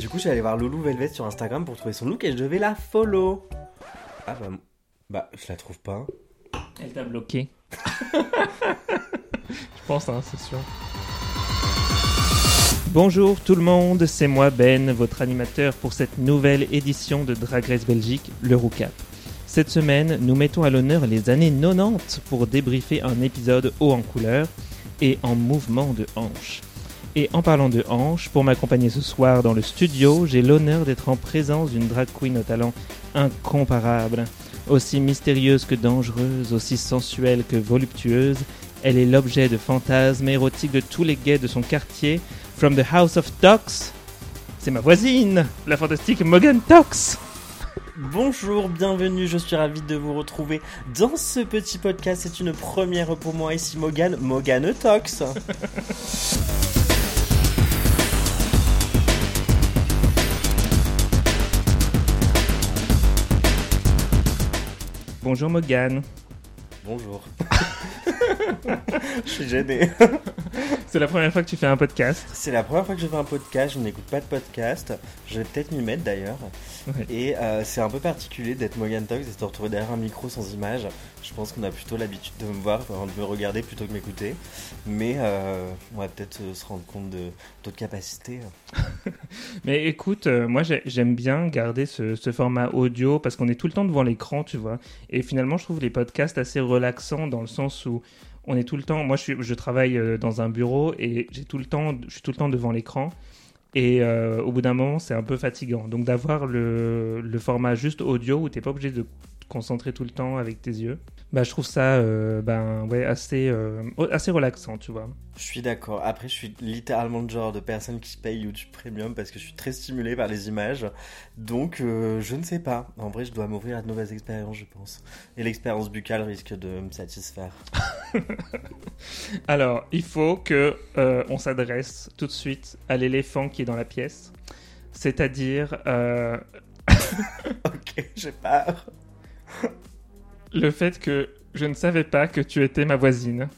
Du coup, je suis allé voir Loulou Velvet sur Instagram pour trouver son look et je devais la follow. Ah bah, bah je la trouve pas. Elle t'a bloqué. je pense, hein, c'est sûr. Bonjour tout le monde, c'est moi Ben, votre animateur pour cette nouvelle édition de Drag Race Belgique, le Roucap. Cette semaine, nous mettons à l'honneur les années 90 pour débriefer un épisode haut en couleur et en mouvement de hanche. Et en parlant de hanche, pour m'accompagner ce soir dans le studio, j'ai l'honneur d'être en présence d'une drag queen au talent incomparable. Aussi mystérieuse que dangereuse, aussi sensuelle que voluptueuse, elle est l'objet de fantasmes érotiques de tous les gays de son quartier. From the House of Tox, c'est ma voisine, la fantastique Morgan Tox. Bonjour, bienvenue, je suis ravi de vous retrouver dans ce petit podcast. C'est une première pour moi ici, Morgan, Morgan Tox. Bonjour Morgan. Bonjour. je suis gêné. C'est la première fois que tu fais un podcast. C'est la première fois que je fais un podcast, je n'écoute pas de podcast. Je vais peut-être m'y mettre d'ailleurs. Et euh, c'est un peu particulier d'être Morgan Talks et de se retrouver derrière un micro sans image. Je pense qu'on a plutôt l'habitude de me voir, de me regarder plutôt que m'écouter. Mais euh, on va peut-être se rendre compte de d'autres capacités. Mais écoute, euh, moi j'aime bien garder ce, ce, format audio parce qu'on est tout le temps devant l'écran, tu vois. Et finalement, je trouve les podcasts assez relaxants dans le sens où on est tout le temps. Moi, je, travaille dans un bureau et j'ai tout le temps, je suis tout le temps devant l'écran. Et euh, au bout d'un moment, c'est un peu fatigant. Donc d'avoir le, le, format juste audio où tu n'es pas obligé de concentrer tout le temps avec tes yeux, bah, je trouve ça euh, ben, ouais, assez, euh, assez relaxant, tu vois. Je suis d'accord. Après, je suis littéralement le genre de personne qui paye YouTube Premium parce que je suis très stimulé par les images. Donc, je ne sais pas. En vrai, je dois m'ouvrir à de nouvelles expériences, je pense. Et l'expérience buccale risque de me satisfaire. Alors, il faut que on s'adresse tout de suite à l'éléphant qui est dans la pièce. C'est-à-dire... ok, j'ai peur le fait que je ne savais pas que tu étais ma voisine.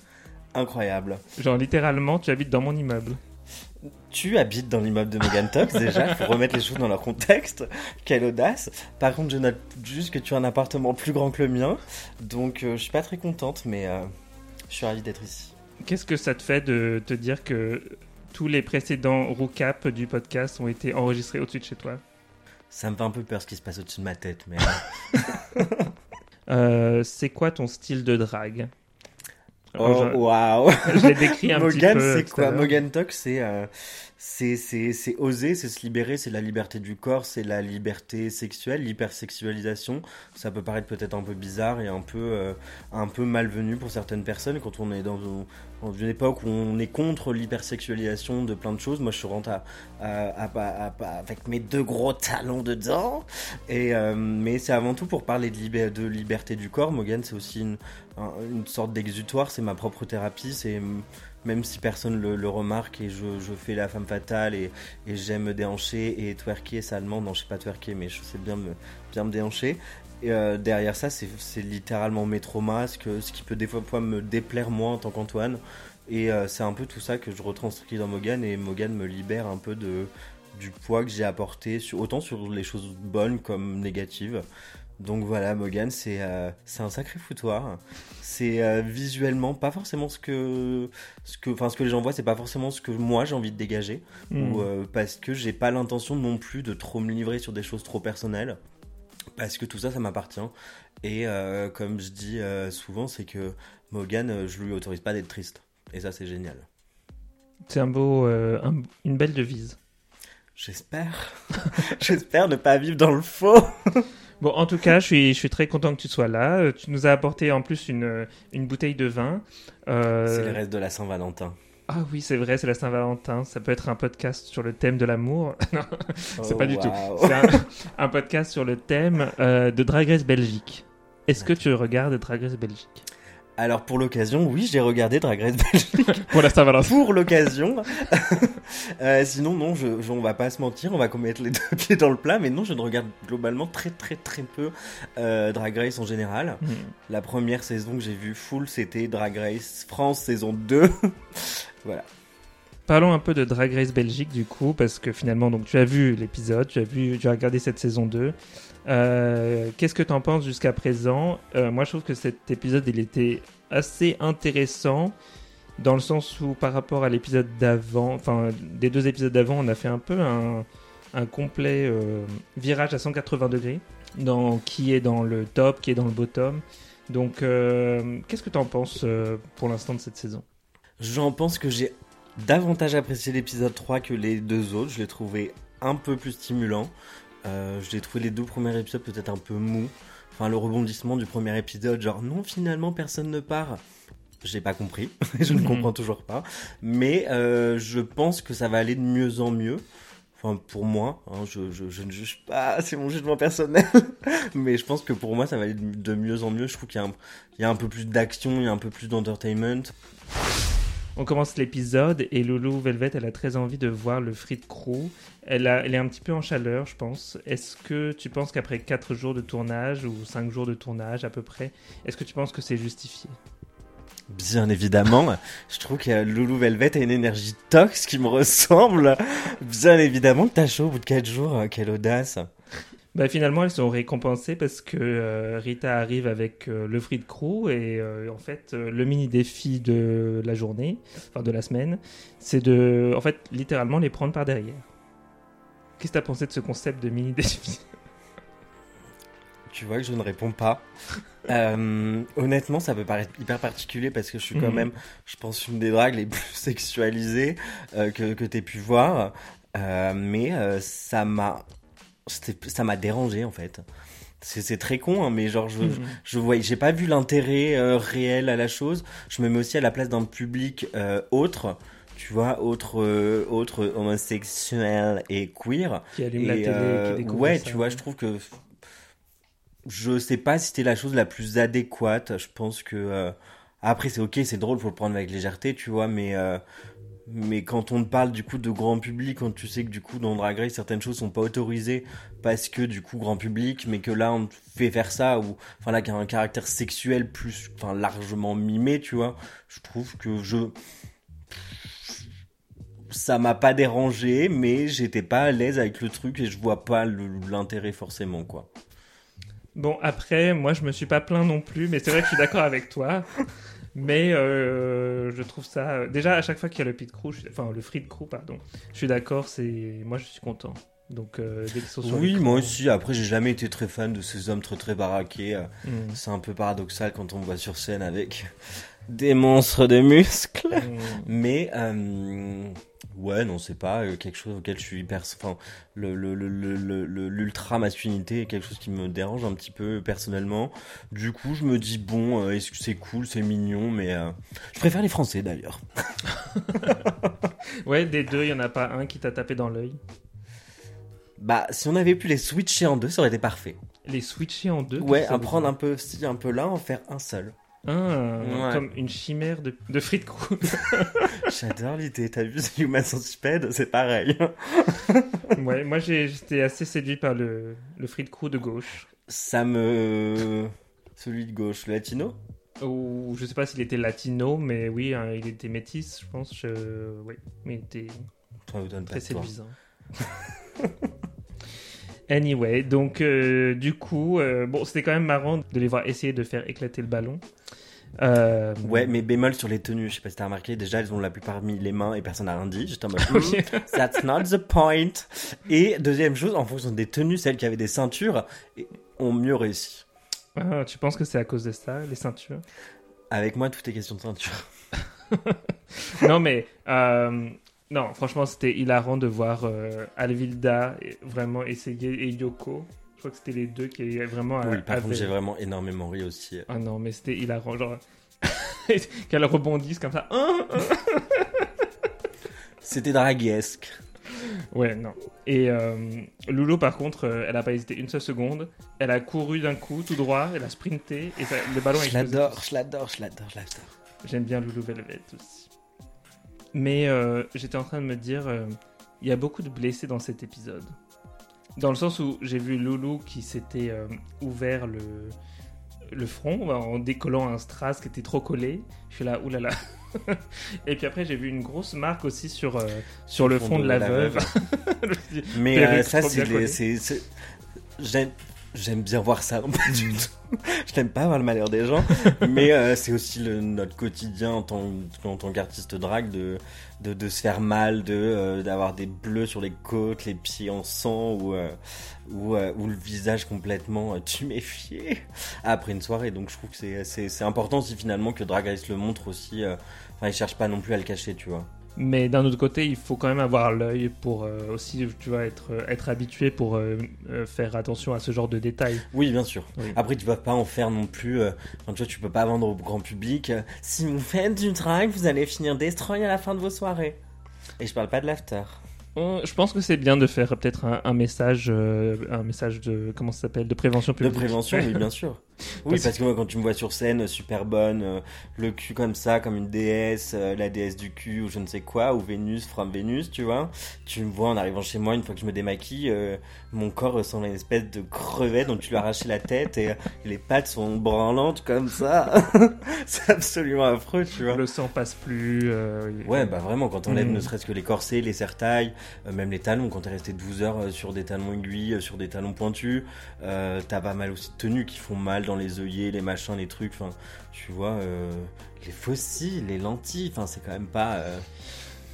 Incroyable. Genre littéralement, tu habites dans mon immeuble. Tu habites dans l'immeuble de Megan Tox déjà, faut remettre les choses dans leur contexte. Quelle audace. Par contre, je note juste que tu as un appartement plus grand que le mien, donc euh, je suis pas très contente, mais euh, je suis ravie d'être ici. Qu'est-ce que ça te fait de te dire que tous les précédents recaps du podcast ont été enregistrés au-dessus de chez toi? Ça me fait un peu peur ce qui se passe au-dessus de ma tête, mais. Euh, c'est quoi ton style de drague? Oh, waouh Je l'ai décrit un petit peu. c'est quoi? Mogan Talk, c'est euh, c'est c'est oser, c'est se libérer, c'est la liberté du corps, c'est la liberté sexuelle, l'hypersexualisation. Ça peut paraître peut-être un peu bizarre et un peu euh, un peu malvenu pour certaines personnes quand on est dans une époque où on est contre l'hypersexualisation de plein de choses. Moi, je rentre à, à, à, avec mes deux gros talons dedans. Et, euh, mais c'est avant tout pour parler de, de liberté du corps. Morgan, c'est aussi une, une sorte d'exutoire. C'est ma propre thérapie. C'est même si personne le, le remarque et je, fais la femme fatale et, et j'aime me déhancher et twerker salement. Non, je sais pas twerker, mais je sais bien me, déhancher. Et euh, derrière ça, c'est littéralement mes traumas, ce, qui peut des fois me déplaire moi en tant qu'Antoine. Et euh, c'est un peu tout ça que je retranscris dans Mogan et Mogan me libère un peu du poids que j'ai apporté, autant sur les choses bonnes comme négatives. Donc voilà, Mogan, c'est euh, un sacré foutoir. C'est euh, visuellement pas forcément ce que ce que enfin ce que les gens voient, c'est pas forcément ce que moi j'ai envie de dégager hmm. ou parce que j'ai pas l'intention non plus de trop me livrer sur des choses trop personnelles parce que tout ça, ça m'appartient. Et euh, comme je dis euh, souvent, c'est que Morgan, euh, je lui autorise pas d'être triste. Et ça, c'est génial. C'est un beau, une belle devise. J'espère. J'espère ne pas vivre dans le faux. bon, en tout cas, je suis, je suis très content que tu sois là. Tu nous as apporté en plus une, une bouteille de vin. C'est le reste de la Saint-Valentin. Ah oui, c'est vrai, c'est la Saint-Valentin. Ça peut être un podcast sur le thème de l'amour. non, c'est pas du tout. C'est un, podcast sur le thème euh, de Drag Race Belgique. Est-ce que tu regardes Drag Race Belgique? Alors pour l'occasion, oui, j'ai regardé Drag Race Belgique. pour la. Pour l'occasion. euh, sinon, non, je, je, on va pas se mentir, on va commettre les deux pieds dans le plat, mais non, je ne regarde globalement très très très peu euh, Drag Race en général. Hmm. La première saison que j'ai vue full, c'était Drag Race France saison 2. Voilà. Parlons un peu de Drag Race Belgique du coup, parce que finalement, donc tu as vu l'épisode, tu as vu, tu as regardé cette saison 2. Euh, Qu'est-ce que tu en penses jusqu'à présent? Euh, Moi, je trouve que cet épisode, il était assez intéressant dans le sens où par rapport à l'épisode d'avant, enfin des deux épisodes d'avant, on a fait un peu un, un complet euh, virage à 180 degrés dans qui est dans le top, qui est dans le bottom. Donc, qu'est-ce que tu en penses pour l'instant de cette saison? J'en pense que j'ai davantage apprécié l'épisode 3 que les deux autres. Je l'ai trouvé un peu plus stimulant. Euh, je l'ai trouvé les deux premiers épisodes peut-être un peu mou. Enfin, le rebondissement du premier épisode, genre non, finalement personne ne part. J'ai pas compris, je ne Mhm. comprends toujours pas. Mais euh, je pense que ça va aller de mieux en mieux. Enfin, pour moi, hein, je, je, je ne juge pas, c'est mon jugement personnel. Mais je pense que pour moi, ça va aller de, mieux en mieux. Je trouve qu'il y, y a un peu plus d'action, il y a un peu plus d'entertainment. On commence l'épisode et Loulou Velvet, elle a très envie de voir le Frit Crew. Elle, a- elle est un petit peu en chaleur, je pense. Est-ce que tu penses qu'après 4 jours de tournage ou 5 jours de tournage à peu près, est-ce que tu penses que c'est justifié? Bien évidemment, je trouve que Loulou Velvet a une énergie tox qui me ressemble. Bien évidemment t'as chaud au bout de 4 jours, euh, quelle audace. Bah, Finalement, elles sont récompensées parce que euh, Rita arrive avec euh, le Frit Crew et euh, en fait, le mini défi de la journée, enfin de la semaine, c'est de, en fait, littéralement les prendre par derrière. Qu'est-ce que tu as pensé de ce concept de mini défi? Tu vois que je ne réponds pas. Honnêtement, ça peut paraître hyper particulier parce que je suis quand Mhm. même, je pense, une des dragues les plus sexualisées que, que t'aies pu voir. Mais ça m'a, ça m'a dérangé en fait. C'est très con, hein, mais genre je, Mhm. je vois, j'ai pas vu l'intérêt euh, réel à la chose. Je me mets aussi à la place d'un public euh, autre, tu vois, autre, euh, autre homosexuel et queer. qui allume Et, la télé, euh, qui ouais, ça. tu vois, je trouve que je sais pas si c'était la chose la plus adéquate. Je pense que après c'est ok, c'est drôle, faut le prendre avec légèreté, tu vois, mais euh, mais quand on parle du coup de grand public, quand tu sais que du coup dans Drag Race certaines choses sont pas autorisées parce que du coup grand public, mais que là on fait faire ça ou enfin là qu'il y a un caractère sexuel plus enfin largement mimé, tu vois, je trouve que je ça m'a pas dérangé, mais j'étais pas à l'aise avec le truc et je vois pas l'intérêt forcément quoi. Bon, après, moi, je me suis pas plaint non plus, mais c'est vrai que je suis d'accord avec toi. Mais euh, je trouve ça. Déjà, à chaque fois qu'il y a le pit crew, je suis- enfin le free crew, pardon, je suis d'accord. C'est moi, je suis content. Donc euh, dès qu'ils sont sur Oui, moi aussi. Après, j'ai jamais été très fan de ces hommes très très baraqués. Mm. C'est un peu paradoxal quand on me voit sur scène avec des monstres de muscles. Mm. Mais euh, ouais, non, c'est pas euh, quelque chose auquel je suis hyper. Enfin, l'ultra masculinité est quelque chose qui me dérange un petit peu personnellement. Du coup, je me dis bon, euh, est-ce que c'est cool, c'est mignon, mais euh, je préfère les Français d'ailleurs. Ouais, des deux, il y en a pas un qui t'a tapé dans l'œil? Bah, si on avait pu les switcher en deux, ça aurait été parfait. Les switcher en deux. Ouais, à prendre un peu ci, un peu là, en faire un seul. Ah, Ouais. comme une chimère de, de frites. J'adore l'idée. T'as vu The Human Centipede? C'est pareil. ouais, moi j'étais assez séduit par le, le free crew de gauche. Ça me. Celui de gauche, le latino? Ou je sais pas s'il était latino, mais oui, hein, il était métis, je pense. Je... Oui, mais il était Ça vous donne pas très séduisant. anyway, donc euh, du coup, euh, bon, c'était quand même marrant de les voir essayer de faire éclater le ballon. Euh, Ouais, mais bémol sur les tenues. Je sais pas si t'as remarqué. Déjà, elles ont la plupart mis les mains et personne n'a rien dit. J'étais en mode. "Hmm, That's not the point. Et deuxième chose, en fonction des tenues, celles qui avaient des ceintures ont mieux réussi. Ah, tu penses que c'est à cause de ça, les ceintures? Avec moi, tout est question de ceinture. Non, mais euh, non, franchement, c'était hilarant de voir euh, Alvilda vraiment essayer et Yoko. Je crois que c'était les deux qui vraiment. Oui, par avaient- contre, j'ai vraiment énormément ri aussi. Ah non, mais c'était hilarant, genre qu'elle rebondisse comme ça. C'était draguesque. Ouais, non. Et euh, Loulou, par contre, euh, elle a pas hésité une seule seconde. Elle a couru d'un coup, tout droit, elle a sprinté et ça- le ballon a Je l'adore, je l'adore, je l'adore, je l'adore. J'aime bien Loulou Velvet aussi. Mais euh, j'étais en train de me dire, euh, il y a beaucoup de blessés dans cet épisode. Dans le sens où j'ai vu Loulou qui s'était euh, ouvert le, le front en décollant un strass qui était trop collé. Je suis là, oulala. Et puis après, j'ai vu une grosse marque aussi sur, euh, sur le front de, la, veuve. Mais euh, ça, c'est. J'aime bien voir ça. je n'aime pas voir le malheur des gens, mais euh, c'est aussi le, notre quotidien en tant, tant qu'artiste drague de, de, de, se faire mal, de euh, d'avoir des bleus sur les côtes, les pieds en sang ou euh, ou, ou, le visage complètement tuméfié après une soirée. Donc je trouve que c'est important aussi finalement que Drag Race le montre aussi. Enfin, il cherche pas non plus à le cacher, tu vois. Mais d'un autre côté, il faut quand même avoir l'œil pour euh, aussi, tu vois, être, euh, être habitué pour euh, faire attention à ce genre de détails. Oui, bien sûr. Après, tu vas pas en faire non plus. tu vois, tu peux pas vendre au grand public. si vous faites du drag, vous allez finir destroy à la fin de vos soirées. Et je parle pas de l'after. Je pense que c'est bien de faire peut-être un, message, un message de comment ça s'appelle, de prévention publique. De prévention, oui, bien sûr. Oui, parce que moi, quand tu me vois sur scène, super bonne, euh, le cul comme ça, comme une déesse, euh, la déesse du cul ou je ne sais quoi, ou Vénus, from Vénus, tu vois. Tu me vois en arrivant chez moi, une fois que je me démaquille, euh, mon corps ressemble à une espèce de crevette dont tu lui as arraché la tête et les pattes sont branlantes comme ça. c'est absolument affreux, tu vois. Le sang passe plus. Ouais, bah vraiment, quand on lève mm. ne serait-ce que les corsets, les serre-tailles, même les talons, quand t'es resté 12 heures sur des talons aiguilles, sur des talons pointus, t'as pas mal aussi de tenues qui font mal dans les œillets, les machins, les trucs. Enfin, tu vois, euh, les fossiles, les lentilles. Enfin, c'est quand même pas. Euh,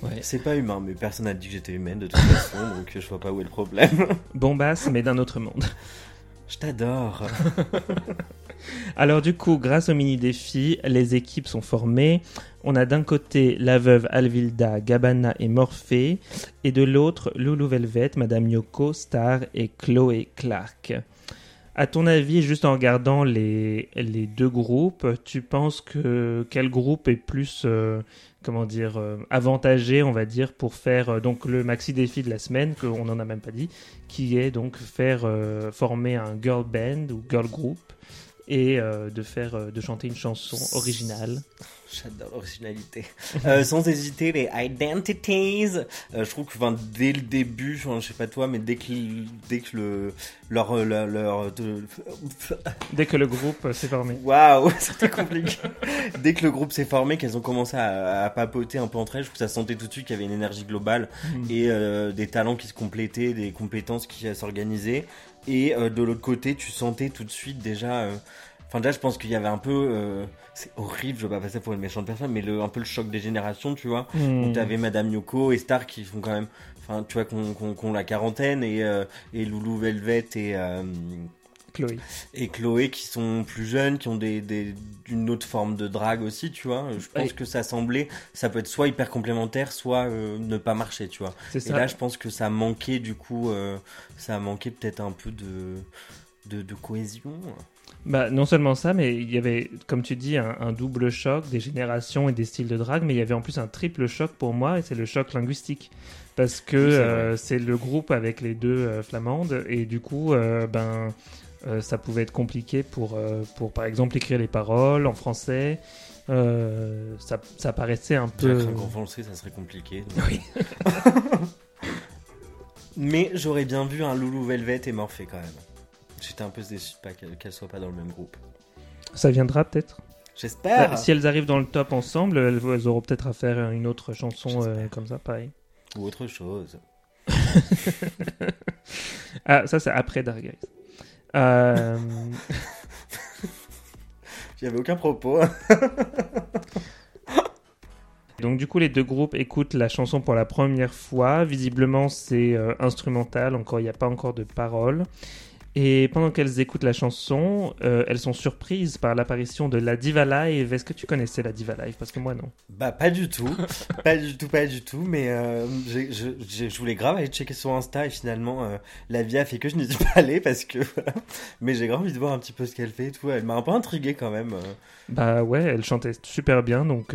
ouais. C'est pas humain, mais personne n'a dit que j'étais humaine de toute façon, donc je vois pas où est le problème. Bombasse, mais d'un autre monde. Je t'adore. Alors du coup, grâce au mini-défi, les équipes sont formées. On a d'un côté la veuve Alvilda, Gabana et Morphée, et de l'autre Loulou Velvet, Madame Yoko, Star et Chloé Clark. À ton avis, juste en regardant les, les deux groupes, tu penses que quel groupe est plus, euh, comment dire, euh, avantagé, on va dire, pour faire euh, donc le maxi défi de la semaine, qu'on n'en a même pas dit, qui est donc faire former un girl band ou girl group et de chanter une chanson originale? J'adore l'originalité. Euh, sans hésiter, les identities. Euh, je trouve que enfin, dès le début, je, sais pas toi, mais dès que, dès que le, leur, euh, leur, leur dès que le groupe s'est formé. Waouh, c'était compliqué. dès que le groupe s'est formé, qu'elles ont commencé à, à, papoter un peu entre elles, je trouve que ça sentait tout de suite qu'il y avait une énergie globale mm. et des talents qui se complétaient, des compétences qui s'organisaient. Et de l'autre côté, tu sentais tout de suite déjà Enfin, déjà, je pense qu'il y avait un peu. Euh, c'est horrible, je veux pas passer pour une méchante personne, mais le, un peu le choc des générations, tu vois. Mmh. Où t'avais Madame Yoko et Star qui font quand même. Enfin, tu vois, qu'on la quarantaine et, euh, et Loulou Velvet et. Euh, Chloé. Et Chloé qui sont plus jeunes, qui ont des, des, une autre forme de drague aussi, tu vois. Je pense que ça semblait, ça peut être soit hyper complémentaire, soit ne pas marcher, tu vois. Et là, je pense que ça manquait du coup, ça manquait peut-être un peu de, de, de cohésion. Bah, non seulement ça, mais il y avait, comme tu dis, un, double choc des générations et des styles de drague, mais il y avait en plus un triple choc pour moi, et c'est le choc linguistique. Parce que euh, c'est le groupe avec les deux euh, flamandes, et du coup, euh, ben, ça pouvait être compliqué pour, pour, par exemple, écrire les paroles en français. ça, ça paraissait un peu. En français, ça serait compliqué. Oui. mais j'aurais bien vu un Loulou Velvet et Morphée quand même. J'étais un peu déçu qu'elles ne soient pas dans le même groupe. Ça viendra peut-être J'espère. Bah, si elles arrivent dans le top ensemble, elles, auront peut-être à faire une autre chanson euh, comme ça, pareil. Ou autre chose. ah, ça c'est après Dark Guys. Euh... J'avais aucun propos. Donc du coup, les deux groupes écoutent la chanson pour la première fois. Visiblement, c'est euh, instrumental. Encore, il n'y a pas encore de paroles. Et pendant qu'elles écoutent la chanson, euh, elles sont surprises par l'apparition de la Diva Live. Est-ce que tu connaissais la Diva Live? Parce que moi, non. Bah, pas du tout. pas du tout, pas du tout. Mais euh, je, voulais grave aller checker sur Insta et finalement, euh, la vie a fait que je n'y suis pas allé parce que. mais j'ai grave envie de voir un petit peu ce qu'elle fait et tout. Elle m'a un peu intrigué quand même. Bah ouais, elle chantait super bien donc.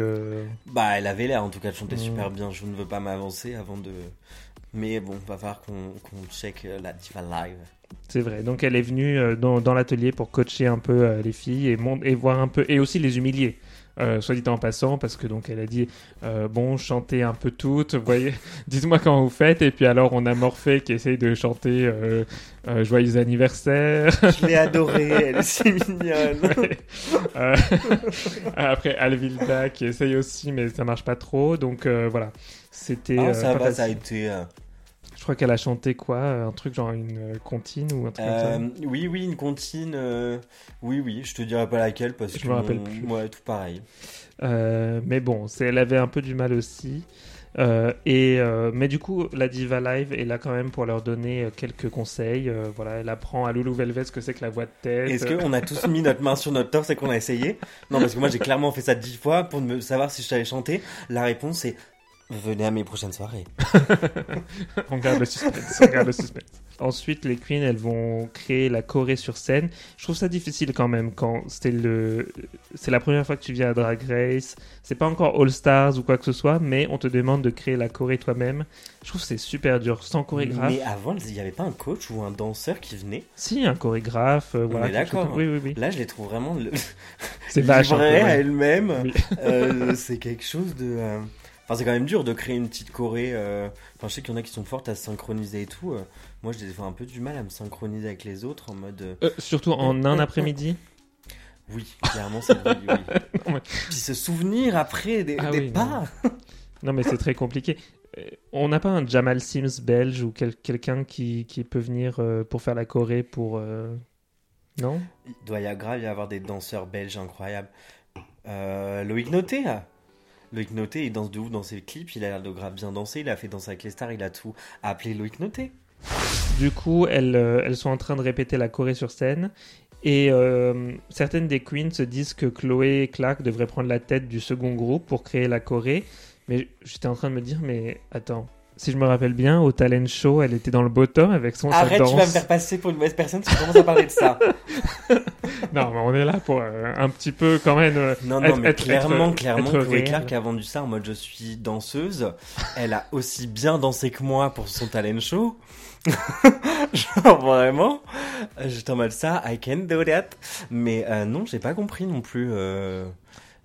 Bah, elle avait l'air en tout cas de chanter mm. super bien. Je ne veux pas m'avancer avant de. Mais bon, va falloir qu'on check la Diva Live. C'est vrai. Donc elle est venue euh, dans, dans l'atelier pour coacher un peu euh, les filles et, et voir un peu et aussi les humilier. euh, soit dit en passant, parce que donc elle a dit euh, bon, chantez un peu toutes, voyez, dites-moi quand vous faites, et puis alors on a Morphée qui essaye de chanter euh, euh, joyeux anniversaire. Je l'ai adorée, elle est si mignonne. Ouais. Euh, après Alvilda qui essaye aussi, mais ça marche pas trop, donc euh, voilà. C'était. Ah, euh, ça a été. Euh, Je crois qu'elle a chanté quoi Un truc genre une euh, comptine ou un truc comme euh, oui, oui, une comptine. euh, Oui, oui, je te dirai pas laquelle parce Je que. me rappelle mon- plus. Ouais, tout pareil. ça. Euh, mais bon, elle avait un peu du mal aussi. Euh, et euh, mais du coup, la Diva Live est là quand même pour leur donner euh, quelques conseils. Euh, voilà, elle apprend à Loulou Velvet ce que c'est que la voix de tête. Est-ce qu'on a tous mis notre main sur notre torse et qu'on a essayé Non, parce que moi j'ai clairement fait ça dix fois pour me savoir si je savais chanter. La réponse est venez à mes prochaines soirées. on garde le suspense. on garde le suspense. Ensuite, les queens, elles vont créer la choré sur scène. Je trouve ça difficile quand même quand c'était le, c'est la première fois que tu viens à Drag Race. C'est pas encore All Stars ou quoi que ce soit, mais on te demande de créer la choré toi-même. Je trouve que c'est super dur, sans chorégraphe. Mais avant, il n'y avait pas un coach ou un danseur qui venait? Si, un chorégraphe, euh, voilà. chose d'accord. Oui, oui, oui. Là, je les trouve vraiment le- C'est vache. livrées à ouais. elles-mêmes. Oui. Euh, c'est quelque chose de. euh, Enfin, c'est quand même dur de créer une petite choré. euh, Enfin, je sais qu'il y en a qui sont fortes à se synchroniser et tout. euh. Moi, j'ai des fois un peu du mal à me synchroniser avec les autres en mode. euh, Euh, surtout en un après-midi. Oui, clairement, c'est oui, oui. Non, mais- Puis se souvenir après des, Ah des oui, pas. Non, mais c'est très compliqué. Euh, On n'a pas un Jamal Sims belge ou quel- quelqu'un qui, qui peut venir euh, pour faire la choré pour. euh, Non? Il doit y avoir grave y avoir des danseurs belges incroyables. Euh, Loïc Noté, là. Loïc Noté, il danse de ouf dans ses clips. Il a l'air de grave bien danser. Il a fait danser avec les stars. Il a tout appelé Loïc Noté. Du coup, elles, euh, elles sont en train de répéter la choré sur scène. Et euh, certaines des queens se disent que Chloé et Clark devraient prendre la tête du second groupe pour créer la choré. Mais j'étais en train de me dire, mais attends, si je me rappelle bien, au talent show, elle était dans le bottom avec son sa Arrête, danse. tu vas me faire passer pour une mauvaise personne si tu commences à parler de ça. Non, mais on est là pour euh, un petit peu quand même. euh, Non, non, Être- mais être- clairement, être- clairement, être Chloé. Clark a vendu ça en mode je suis danseuse. Elle a aussi bien dansé que moi pour son talent show. Genre vraiment, j'étais en mode ça, I can do that. Mais euh, non, j'ai pas compris non plus.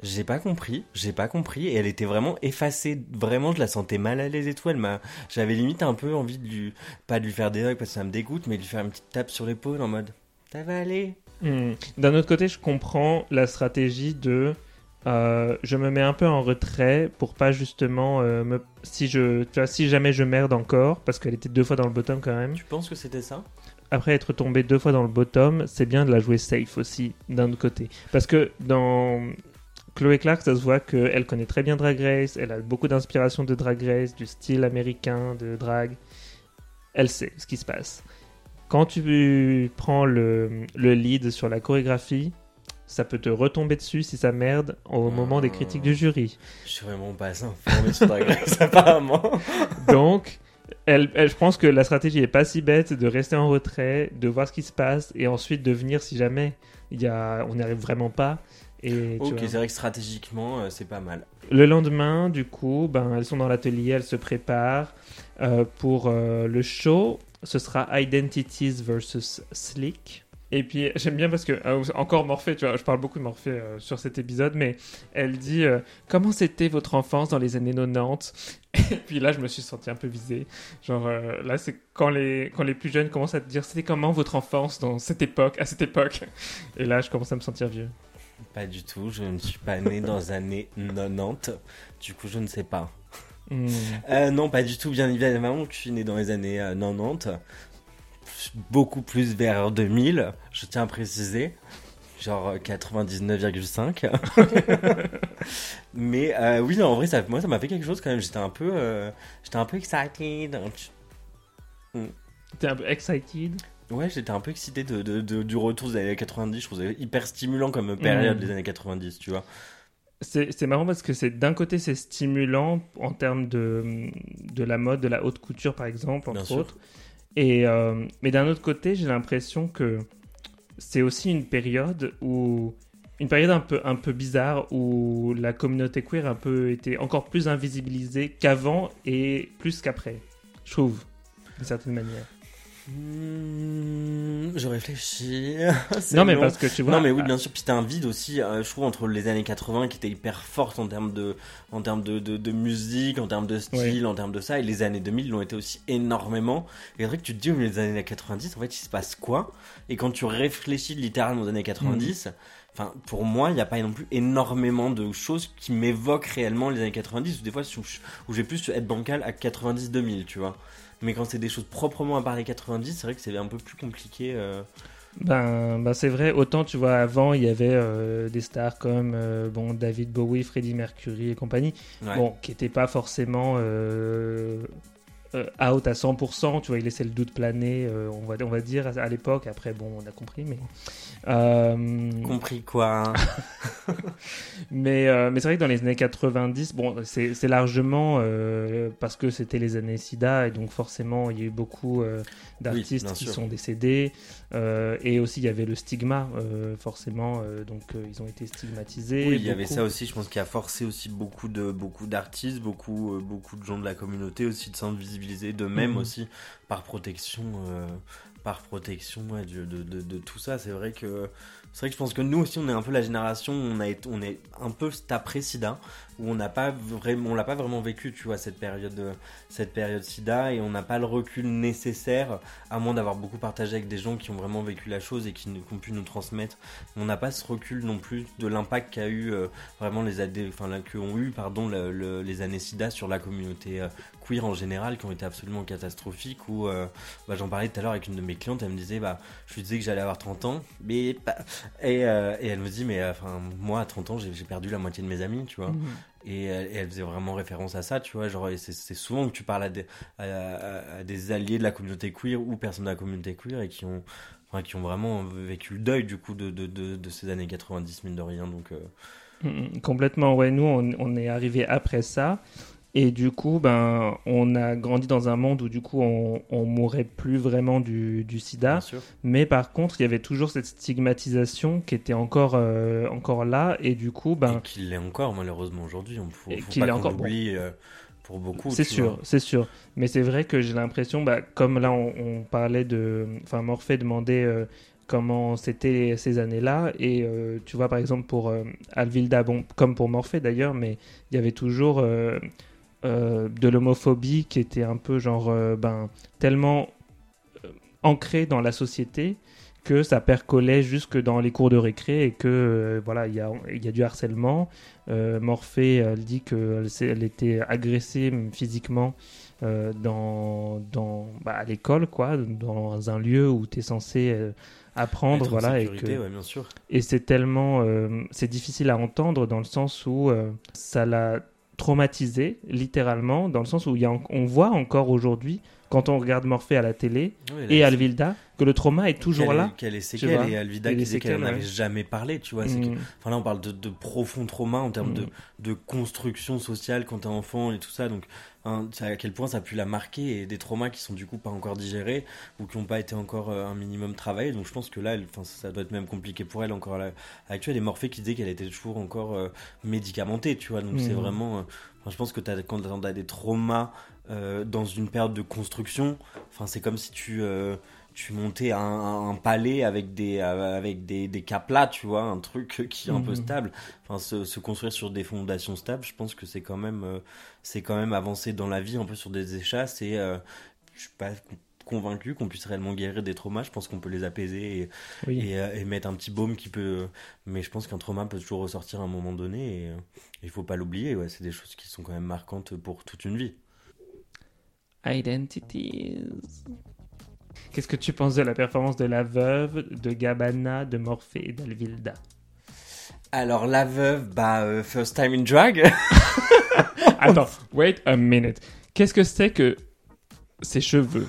J'ai pas compris, j'ai pas compris. Et elle était vraiment effacée. Vraiment, je la sentais mal à l'aise et tout. Elle m'a, j'avais limite un peu envie de lui, pas de lui faire des hugs parce que ça me dégoûte, mais de lui faire une petite tape sur l'épaule en mode ça va aller. Hmm. D'un autre côté, je comprends la stratégie de euh, je me mets un peu en retrait pour pas justement euh, me si je tu vois si jamais je merde encore parce qu'elle était deux fois dans le bottom quand même. Tu penses que c'était ça? Après être tombée deux fois dans le bottom, c'est bien de la jouer safe aussi d'un autre côté parce que dans Chloé Clark, ça se voit qu'elle connaît très bien Drag Race, elle a beaucoup d'inspiration de Drag Race, du style américain de drag. Elle sait ce qui se passe. Quand tu prends le, le lead sur la chorégraphie, ça peut te retomber dessus si ça merde au moment des critiques du jury. Je suis vraiment pas informé sur Drag Race apparemment. Donc, elle, elle- je pense que la stratégie est pas si bête de rester en retrait, de voir ce qui se passe et ensuite de venir si jamais il y a, on n'y arrive vraiment pas. Et Ok, c'est vrai que stratégiquement, euh, c'est pas mal. Le lendemain, du coup, ben, elles sont dans l'atelier, elles se préparent euh, pour euh, le show. Ce sera Identities versus Slick. Et puis j'aime bien parce que euh, encore Morphée, tu vois, je parle beaucoup de Morphée euh, sur cet épisode, mais elle dit euh, comment c'était votre enfance dans les années 90. Et puis là, je me suis senti un peu visé. Genre là, c'est quand les quand les plus jeunes commencent à te dire c'était comment votre enfance dans cette époque, à cette époque. Et là, je commence à me sentir vieux. Pas du tout, je ne suis pas né dans les années 90, du coup je ne sais pas. Hmm. Euh, non, pas du tout, bien évidemment, je suis né dans les années euh, 90, beaucoup plus vers 2000, je tiens à préciser, genre euh, 99,5. Mais euh, oui, non, en vrai, ça, moi ça m'a fait quelque chose quand même, j'étais un peu, euh, j'étais un peu excited. T'es un peu excited? Ouais, j'étais un peu excité de, de- de- du retour des années 90. Je trouvais hyper stimulant comme période Mm. des années 90, tu vois. C'est marrant parce que c'est d'un côté c'est stimulant en termes de, de la mode, de la haute couture par exemple, Bien entre sûr. autres. Et, euh, mais d'un autre côté, j'ai l'impression que c'est aussi une période où une période un peu un peu bizarre où la communauté queer a un peu été encore plus invisibilisée qu'avant et plus qu'après. Je trouve d'une certaine manière. Hmm, je réfléchis. Non, mais long. parce que tu vois. Non mais oui ah, bien sûr puis c'était un vide aussi euh, je trouve entre les années 80 qui étaient hyper fortes en termes de en termes de, de, de musique en termes de style en termes de ça et les années 2000 l'ont été aussi énormément et c'est vrai que tu te dis des années 90 en fait il se passe quoi? Et quand tu réfléchis littéralement aux années 90 Enfin, pour moi, il n'y a pas non plus énormément de choses qui m'évoquent réellement les années 90, ou des fois où j'ai plus être bancal à 90-2000, tu vois. Mais quand c'est des choses proprement à part les 90, c'est vrai que c'est un peu plus compliqué. euh. Ben, ben c'est vrai, autant tu vois, avant il y avait euh, des stars comme euh, bon, David Bowie, Freddie Mercury et compagnie, Ouais. bon, qui n'étaient pas forcément out à 100%, tu vois, il laissait le doute planer, euh, on, va, on va dire, à, à l'époque, après bon, on a compris, mais. euh, Compris quoi hein. mais, euh, mais c'est vrai que dans les années 90, bon, c'est largement euh, parce que c'était les années SIDA et donc forcément il y a eu beaucoup euh, d'artistes qui sûr. sont décédés euh, et aussi il y avait le stigma euh, forcément euh, donc euh, ils ont été stigmatisés. Oui, il y avait beaucoup. ça aussi, je pense, qui a forcé aussi beaucoup beaucoup d'artistes, beaucoup euh, beaucoup de gens de la communauté aussi de s'invisibiliser d'eux-mêmes Mhm. aussi par protection, euh, par protection ouais, de, de, de, de tout ça. C'est vrai que c'est vrai que je pense que nous aussi, on est un peu la génération, où on a est un peu après SIDA, où on n'a pas vraiment, on l'a pas vraiment vécu, tu vois, cette période, euh, cette période SIDA, et on n'a pas le recul nécessaire, à moins d'avoir beaucoup partagé avec des gens qui ont vraiment vécu la chose et qui, ont pu nous transmettre. On n'a pas ce recul non plus de l'impact qu'a eu euh, vraiment les années, les années SIDA sur la communauté euh, queer en général, qui ont été absolument catastrophiques. Où bah, j'en parlais tout à l'heure avec une de mes clientes, elle me disait bah je lui disais que j'allais avoir 30 ans, mais pas- et, euh, et elle me dit mais euh, enfin moi à 30 ans j'ai perdu la moitié de mes amis, tu vois. Mhm. Et elle, et elle faisait vraiment référence à ça, tu vois. Genre, c'est souvent que tu parles à des, à, à- à des alliés de la communauté queer ou personnes de la communauté queer et qui ont, enfin, qui ont vraiment vécu le deuil du coup de, de, de, de ces années 90, mine de rien. Donc, euh, Mhm, Complètement, ouais. Nous, on, on est arrivé après ça. Et du coup, ben, on a grandi dans un monde où du coup, on, on mourait plus vraiment du, du sida. Mais par contre, il y avait toujours cette stigmatisation qui était encore, euh, encore là. Et du coup, ben, qu'il l'est encore, malheureusement, aujourd'hui. On faut, faut qu'il pas encore, l'oublie euh, pour beaucoup. c'est sûr, c'est sûr. Mais c'est vrai que j'ai l'impression, bah, comme là, on, on parlait de. Enfin, Morphée demandait euh, comment c'était ces années-là. Et euh, tu vois, par exemple, pour euh, Alvilda, bon, comme pour Morphée d'ailleurs, mais il y avait toujours euh, euh, de l'homophobie qui était un peu genre, euh, ben, tellement euh, ancrée dans la société que ça percolait jusque dans les cours de récré et que euh, voilà il y a, y a du harcèlement Morphée elle dit qu'elle elle était agressée physiquement dans, dans bah, à l'école quoi dans un lieu où tu es censé apprendre Être voilà et sécurité, que ouais, bien sûr. et c'est tellement c'est difficile à entendre dans le sens où ça l'a traumatisé littéralement dans le sens où il y a on voit encore aujourd'hui quand on regarde Morphée à la télé et la- Alvilda que le trauma est toujours là Qu'elle est séquelle et Alvida Et qui disait qu'elle n'avait jamais parlé, tu vois. que- Mm. Enfin là, on parle de, de profond trauma en termes de, Mm. de construction sociale quand t'es enfant et tout ça. Donc, hein, à quel point ça a pu la marquer et des traumas qui sont du coup pas encore digérés ou qui n'ont pas été encore euh, un minimum travaillés. Donc, je pense que là, elle, ça doit être même compliqué pour elle encore à l'heure actuelle. Et Morphée qui disait qu'elle était toujours encore euh, médicamentée, tu vois. Donc, c'est Mhm. vraiment. euh, je pense que quand t'as des traumas euh, dans une période de construction, enfin, c'est comme si tu. euh, tu montais un, un palais avec des euh, avec des, des caplats, tu vois, un truc qui est un peu Mhm. stable. Enfin, se, se construire sur des fondations stables, je pense que c'est quand même euh, c'est quand même avancer dans la vie un peu sur des échasses et je suis pas convaincu qu'on puisse réellement guérir des traumas. Je pense qu'on peut les apaiser et, Oui. et, et mettre un petit baume qui peut. Mais je pense qu'un trauma peut toujours ressortir à un moment donné et il faut pas l'oublier. Ouais, c'est des choses qui sont quand même marquantes pour toute une vie. Identities. Qu'est-ce que tu penses de la performance de la veuve, de Gabbana, de Morphée et d'Alvilda Alors la veuve, bah euh, first time in drag. Attends, wait a minute. Qu'est-ce que c'est que ces cheveux?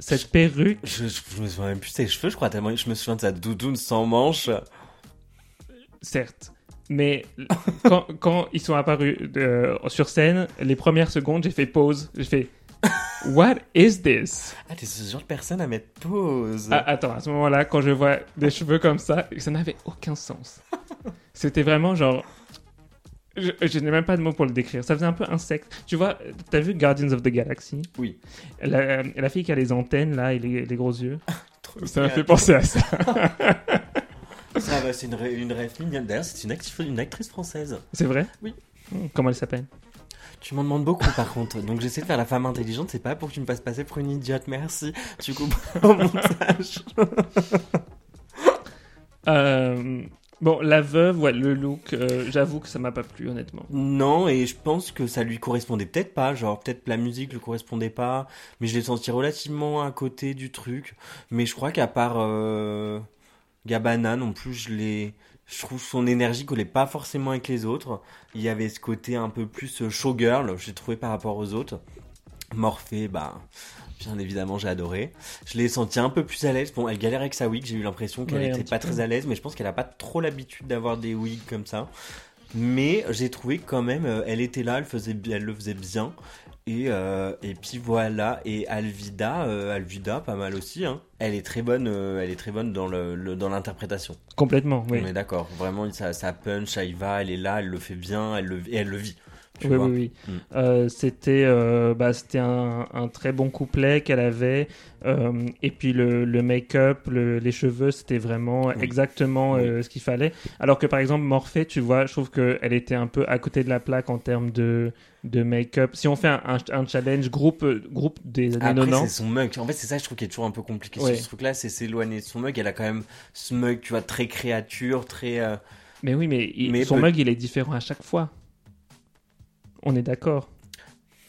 Cette perruque? je, je, je me souviens même plus de ses cheveux, je crois tellement. Je me souviens de sa doudoune sans manches. certes. Mais quand, quand ils sont apparus euh, sur scène, les premières secondes, j'ai fait pause. J'ai fait What is this? Ah, t'es ce genre de personne à mettre pause. Ah, Attends, à ce moment-là, quand je vois des cheveux comme ça, ça n'avait aucun sens. C'était vraiment genre. Je, je n'ai même pas de mots pour le décrire. Ça faisait un peu insecte. Tu vois, t'as vu Guardians of the Galaxy? Oui. la, la fille qui a les antennes là et les, les gros yeux. Ça m'a fait penser à ça. Ça va, c'est une, une rêve mignonne. D'ailleurs, c'est une, actrice- une actrice française. C'est vrai? Oui. Hmm, Comment elle s'appelle? Tu m'en demandes beaucoup par contre, donc j'essaie de faire la femme intelligente, c'est pas pour que tu me fasses passer pour une idiote, merci. Tu coupes au montage. Euh, Bon, la veuve, ouais, le look, euh, j'avoue que ça m'a pas plu, honnêtement. Non, et je pense que ça lui correspondait peut-être pas, genre peut-être la musique lui correspondait pas, mais je l'ai senti relativement à côté du truc. Mais je crois qu'à part euh, Gabbana non plus, je l'ai... Je trouve son énergie collait pas forcément avec les autres. Il y avait ce côté un peu plus euh, showgirl, j'ai trouvé par rapport aux autres. Morphée, bah, bien évidemment, j'ai adoré. Je l'ai senti un peu plus à l'aise. Bon, elle galère avec sa wig, j'ai eu l'impression qu'elle Ouais, un était petit pas très à l'aise, mais je pense qu'elle a pas trop l'habitude d'avoir des wigs comme ça. Mais j'ai trouvé quand même, euh, elle était là, elle, faisait, elle le faisait bien. Et, euh, et puis voilà, et Alvida, euh, Alvida, pas mal aussi. Hein. Elle est très bonne, euh, elle est très bonne dans le, le- dans l'interprétation. Complètement, oui. On est d'accord. Vraiment, ça, ça punch, ça y va, elle est là, elle le fait bien, elle le, et elle le vit. Tu Oui, vois oui, oui. Mm. Euh, c'était euh, bah, c'était un, un très bon couplet qu'elle avait. euh, et puis le, le make-up, le- les cheveux, c'était vraiment Oui. exactement Oui. ce qu'il fallait. Alors que par exemple, Morphée, tu vois, je trouve qu'elle était un peu à côté de la plaque en termes de, de make-up. Si on fait un, un- un challenge groupe, euh, groupe des années Après, c'est 90, son mug. En fait, c'est ça, je trouve, qui est toujours un peu compliqué Ouais. sur ce truc-là, c'est s'éloigner de son mug. Elle a quand même ce mug, tu vois, très créature, très. euh, mais oui, mais, il- Mais son peut- mug, il est différent à chaque fois. On est d'accord.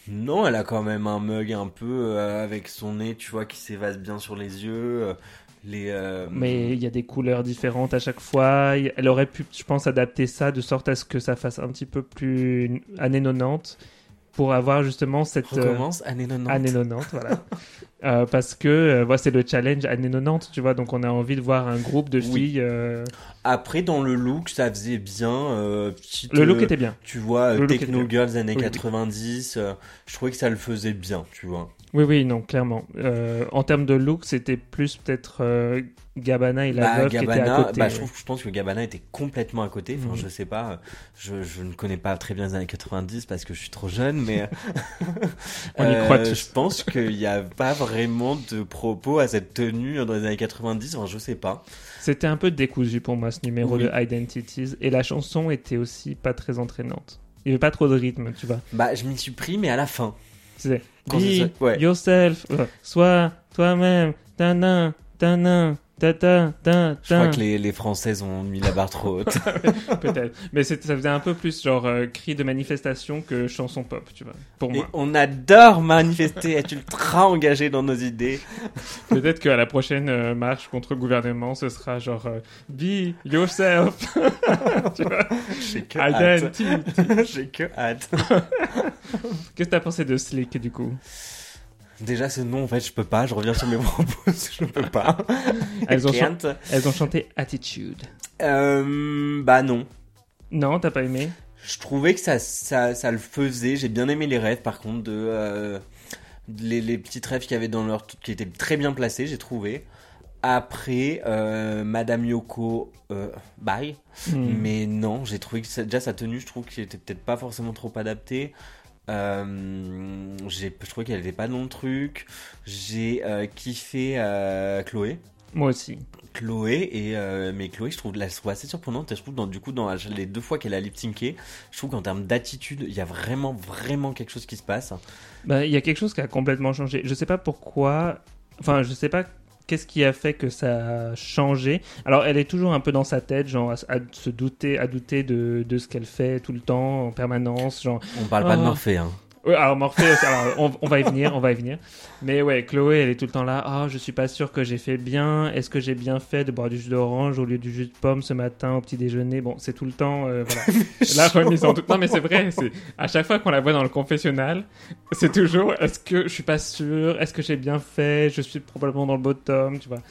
Non, elle a quand même un mug un peu euh, avec son nez, tu vois, qui s'évase bien sur les yeux. Euh, les. euh, Mais il y a des couleurs différentes à chaque fois. Elle aurait pu, je pense, adapter ça de sorte à ce que ça fasse un petit peu plus années 90 pour avoir justement cette euh, Recommence, année 90. année 90, voilà. Euh, parce que euh, voilà, c'est le challenge année 90, tu vois, donc on a envie de voir un groupe de Oui. filles. euh, Après, dans le look, ça faisait bien. petite, Le look était bien. Tu vois, Le Techno Girls années Oui, oui. 90. euh, je trouvais que ça le faisait bien, tu vois. Oui, oui, non, clairement. Euh, en termes de look, c'était plus peut-être euh, Gabbana et la Bah, veuve qui étaient à côté. bah, ouais. je, trouve, je pense que Gabbana était complètement à côté. Enfin, Mhm. je sais pas, je, je ne connais pas très bien les années 90 parce que je suis trop jeune, mais On y euh, croit tous. je pense qu'il n'y a pas vraiment de propos à cette tenue dans les années 90. Enfin, je sais pas. C'était un peu décousu pour moi ce numéro Oui. de Identities et la chanson était aussi pas très entraînante. Il n'y avait pas trop de rythme, tu vois. Bah, je m'y suis pris, mais à la fin. C'est Be ouais. yourself, euh, sois toi-même, ta-na, ta-na, ta-ta, ta Je crois que les, les Françaises ont mis la barre trop haute. Peut-être. Mais ça faisait un peu plus genre euh, cri de manifestation que chanson pop, tu vois. Pour Et moi. on adore manifester, être ultra engagé dans nos idées? Peut-être qu'à la prochaine euh, marche contre le gouvernement, ce sera genre euh, Be yourself. tu vois? J'ai que hâte. J'ai que hâte. Qu'est-ce que t'as pensé de Slick du coup? Déjà, ce nom, en fait, je peux pas. Je reviens sur mes propos. Je peux pas. Elles ont, elles ont chanté Attitude. Euh, bah non. Non, t'as pas aimé? Je trouvais que ça, ça, ça le faisait. J'ai bien aimé les rêves, par contre, de euh, les, les petites rêves qu'il y avait dans leur qui étaient très bien placés, j'ai trouvé. Après, euh, Madame Yoko, euh, bye. Hmm. Mais non, j'ai trouvé que ça- déjà sa tenue, je trouve qu'elle était peut-être pas forcément trop adaptée. Euh, j'ai, je trouvais qu'elle était pas dans le truc. J'ai euh, kiffé euh, Chloé. Moi aussi. Chloé et euh, mais Chloé je trouve la trouve assez surprenante et je trouve dans du coup dans les deux fois qu'elle a lip syncé je trouve qu'en termes d'attitude il y a vraiment vraiment quelque chose qui se passe Bah, il y a quelque chose qui a complètement changé. Je sais pas pourquoi. Enfin, je sais pas qu'est-ce qui a fait que ça a changé? Alors, elle est toujours un peu dans sa tête, genre à, à se douter, à douter de, de ce qu'elle fait tout le temps, en permanence, genre. on parle pas de Oh. Morphée hein. Ouais, alors Morphée, alors, on, on va y venir, on va y venir. Mais ouais, Chloé, elle est tout le temps là. Ah, je suis pas sûr que j'ai fait bien. Est-ce que j'ai bien fait de boire du jus d'orange au lieu du jus de pomme ce matin au petit déjeuner? Bon, c'est tout le temps, euh, voilà. La remise en doute. Non, mais c'est vrai. C'est à chaque fois qu'on la voit dans le confessionnal, c'est toujours. Est-ce que je suis pas sûr? Est-ce que j'ai bien fait? Je suis probablement dans le bottom, tu vois.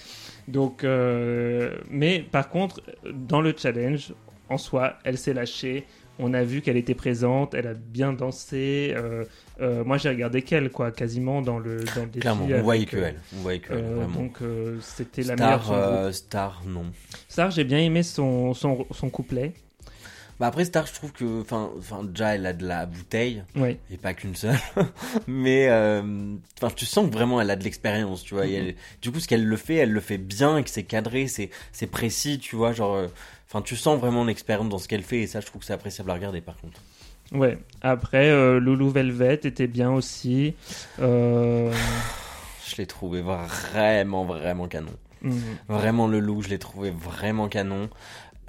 Donc, euh, mais par contre, dans le challenge, en soi, elle s'est lâchée. On a vu qu'elle était présente, elle a bien dansé. euh, euh, moi, j'ai regardé qu'elle, quoi, quasiment dans le dans le clairement on voyait que euh, elle on voyait que elle vraiment donc c'était la meilleure star non Star, j'ai bien aimé son, son, son couplet. Bah après Star, je trouve que, enfin, enfin déjà elle a de la bouteille Ouais. et pas qu'une seule, mais euh, enfin tu sens que vraiment elle a de l'expérience, tu vois. et elle- du coup, ce qu'elle le fait, elle le fait bien, et que c'est cadré, c'est c'est précis, tu vois, genre. Enfin, tu sens vraiment l'expérience dans ce qu'elle fait, et ça, je trouve que c'est appréciable à regarder, par contre. Ouais. Après, euh, Loulou Velvet était bien aussi. Euh, Je l'ai trouvé vraiment, vraiment canon. mhm. Vraiment, le loup, je l'ai trouvé vraiment canon.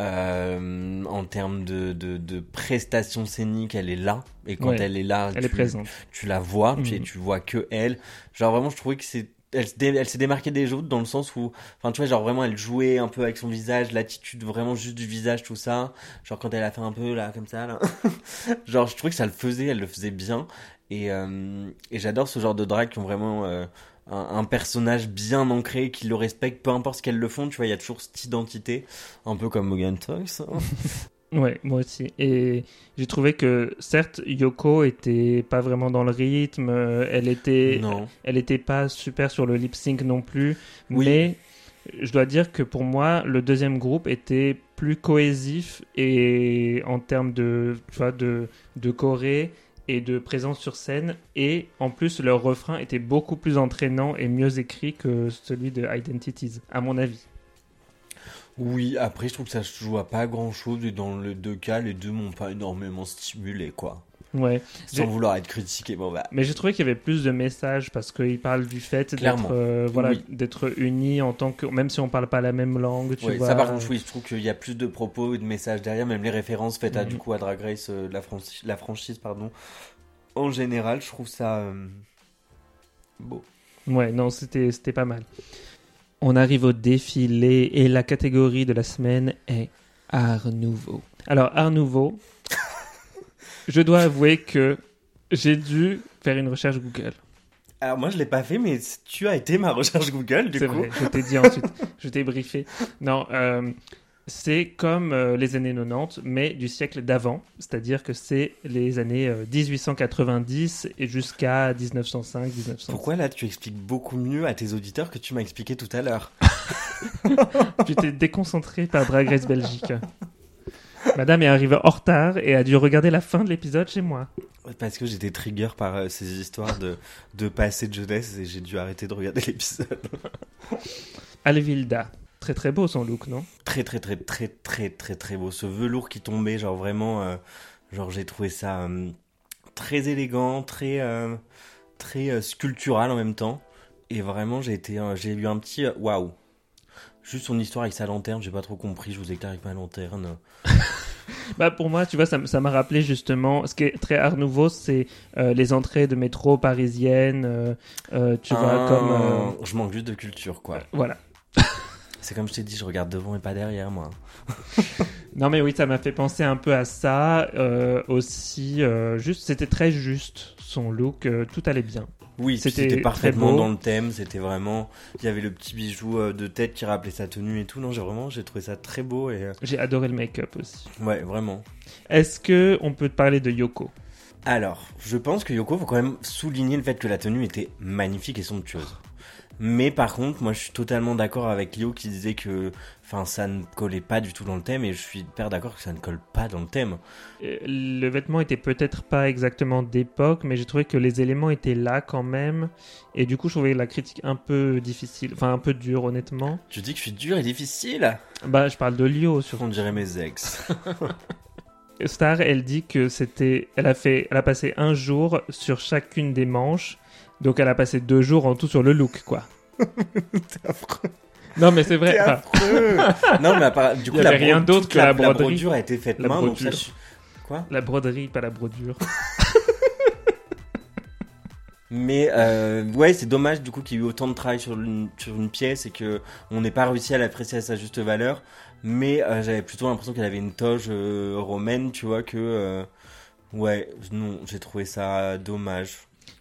Euh, en termes de, de, de prestations scéniques, elle est là. Et quand Ouais. elle est là, Elle tu, est présente. tu la vois, tu, Mhm. tu vois que elle. Genre vraiment, je trouvais que c'est elle, s'est démarquée des autres dans le sens où, enfin, tu vois, genre vraiment, elle jouait un peu avec son visage, l'attitude vraiment juste du visage, tout ça. Genre quand elle a fait un peu là, comme ça, là. genre, je trouvais que ça le faisait, elle le faisait bien. Et, euh, et j'adore ce genre de drag qui ont vraiment euh, un, personnage bien ancré, qui le respecte, peu importe ce qu'elles le font, tu vois, il y a toujours cette identité, un peu comme Morgan Tox. Ouais, moi aussi. Et j'ai trouvé que certes, Yoko était pas vraiment dans le rythme, euh, elle était, non. elle était pas super sur le lip sync non plus, Oui. mais je dois dire que pour moi, le deuxième groupe était plus cohésif et en termes de, tu vois, de, de choré et de présence sur scène. Et en plus, leur refrain était beaucoup plus entraînant et mieux écrit que celui de Identities, à mon avis. Oui, après, je trouve que ça se joue à pas grand chose, et dans les deux cas, les deux m'ont pas énormément stimulé, quoi. Ouais. Sans vouloir être critiqué, bon bah. Mais j'ai trouvé qu'il y avait plus de messages parce qu'il parle du fait d'être euh, voilà, Oui. d'être unis en tant que. Même si on parle pas la même langue, tu Ouais, vois. ça par contre, oui, je trouve qu'il y a plus de propos et de messages derrière, même les références faites à Mhm. du coup à Drag Race, euh, la, franchi- la franchise, pardon. En général, je trouve ça euh, beau. Ouais, non, c'était pas mal. On arrive au défilé et la catégorie de la semaine est Art Nouveau. Alors, Art Nouveau, je dois avouer que j'ai dû faire une recherche Google. Alors moi, je l'ai pas fait, mais tu as été ma recherche Google, du C'est coup. vrai, je t'ai dit ensuite, je t'ai briefé. Non, euh, c'est comme euh, les années 90, mais du siècle d'avant, c'est-à-dire que c'est les années euh, 1890 et jusqu'à 1905, 1906. Pourquoi là, tu expliques beaucoup mieux à tes auditeurs que tu m'as expliqué tout à l'heure? Tu t'es déconcentré par Drag Race Belgique. Madame est arrivée en retard et a dû regarder la fin de l'épisode chez moi. Parce que j'étais trigger par euh, ces histoires de, de passé de jeunesse et j'ai dû arrêter de regarder l'épisode. Alvilda. Très très beau son look, non? Très très très très très très très beau. Ce velours qui tombait genre vraiment euh, genre j'ai trouvé ça euh, très élégant très euh, très euh, sculptural en même temps. Et vraiment j'ai été j'ai eu un petit waouh. Juste son histoire avec sa lanterne j'ai pas trop compris je vous éclaire avec ma lanterne. Bah pour moi, tu vois, ça m'a rappelé justement, ce qui est très art nouveau, c'est euh, les entrées de métro parisiennes, euh, euh, tu vois, Ah, comme... je manque juste de culture quoi. voilà. C'est comme je t'ai dit je regarde devant et pas derrière moi Non mais oui, ça m'a fait penser un peu à ça. euh, aussi, euh, juste, c'était très juste son look, euh, tout allait bien. Oui, C'était parfaitement dans le thème. C'était vraiment, il y avait le petit bijou de tête qui rappelait sa tenue et tout. Non, j'ai vraiment, j'ai trouvé ça très beau et J'ai adoré le make-up aussi. ouais, vraiment. Est-ce que on peut parler de Yoko? Alors, je pense que Yoko, faut quand même souligner le fait que la tenue était magnifique et somptueuse. Mais par contre, moi, je suis totalement d'accord avec Lio qui disait que, enfin, ça ne collait pas du tout dans le thème et je suis hyper d'accord que ça ne colle pas dans le thème. Euh, Le vêtement était peut-être pas exactement d'époque, mais j'ai trouvé que les éléments étaient là quand même. Et du coup, je trouvais la critique un peu difficile, enfin un peu dure, honnêtement. Tu dis que je suis dur et difficile? Bah, je parle de Lio sur On dirait mes ex. Star. Elle dit que c'était, elle a fait, elle a passé un jour sur chacune des manches, donc elle a passé deux jours en tout sur le look, quoi. T'es affreux. Non, mais c'est vrai. T'es affreux. non, mais part- du coup, y la, avait rien d'autre toute que la broderie. brodure a été faite La main, donc ça, brodure. je- Quoi? La broderie, pas la brodure. Mais euh, ouais, c'est dommage du coup qu'il y ait eu autant de travail sur une, sur une pièce et que on n'ait pas réussi à l'apprécier à sa juste valeur. Mais euh, j'avais plutôt l'impression qu'elle avait une toge euh, romaine, tu vois, que euh, ouais, non, j'ai trouvé ça dommage.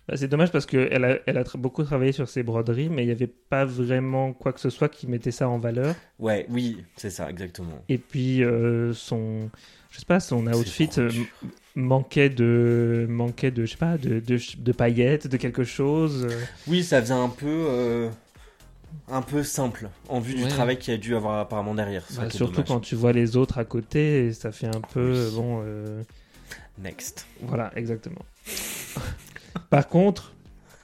Bah, c'est dommage parce qu'elle a, elle a beaucoup travaillé sur ses broderies, mais il n'y avait pas vraiment quoi que ce soit qui mettait ça en valeur. Ouais, oui, c'est ça, exactement. Et puis euh, son, je sais pas, son outfit euh, manquait de, manquait de, je sais pas, de, de, de paillettes, de quelque chose. Oui, ça faisait un peu. euh, un peu simple en vue Ouais. du travail qu'il y a dû avoir apparemment derrière. Bah, surtout dommage. quand tu vois les autres à côté, ça fait un peu Oui. bon. Next. Voilà, exactement. Par contre,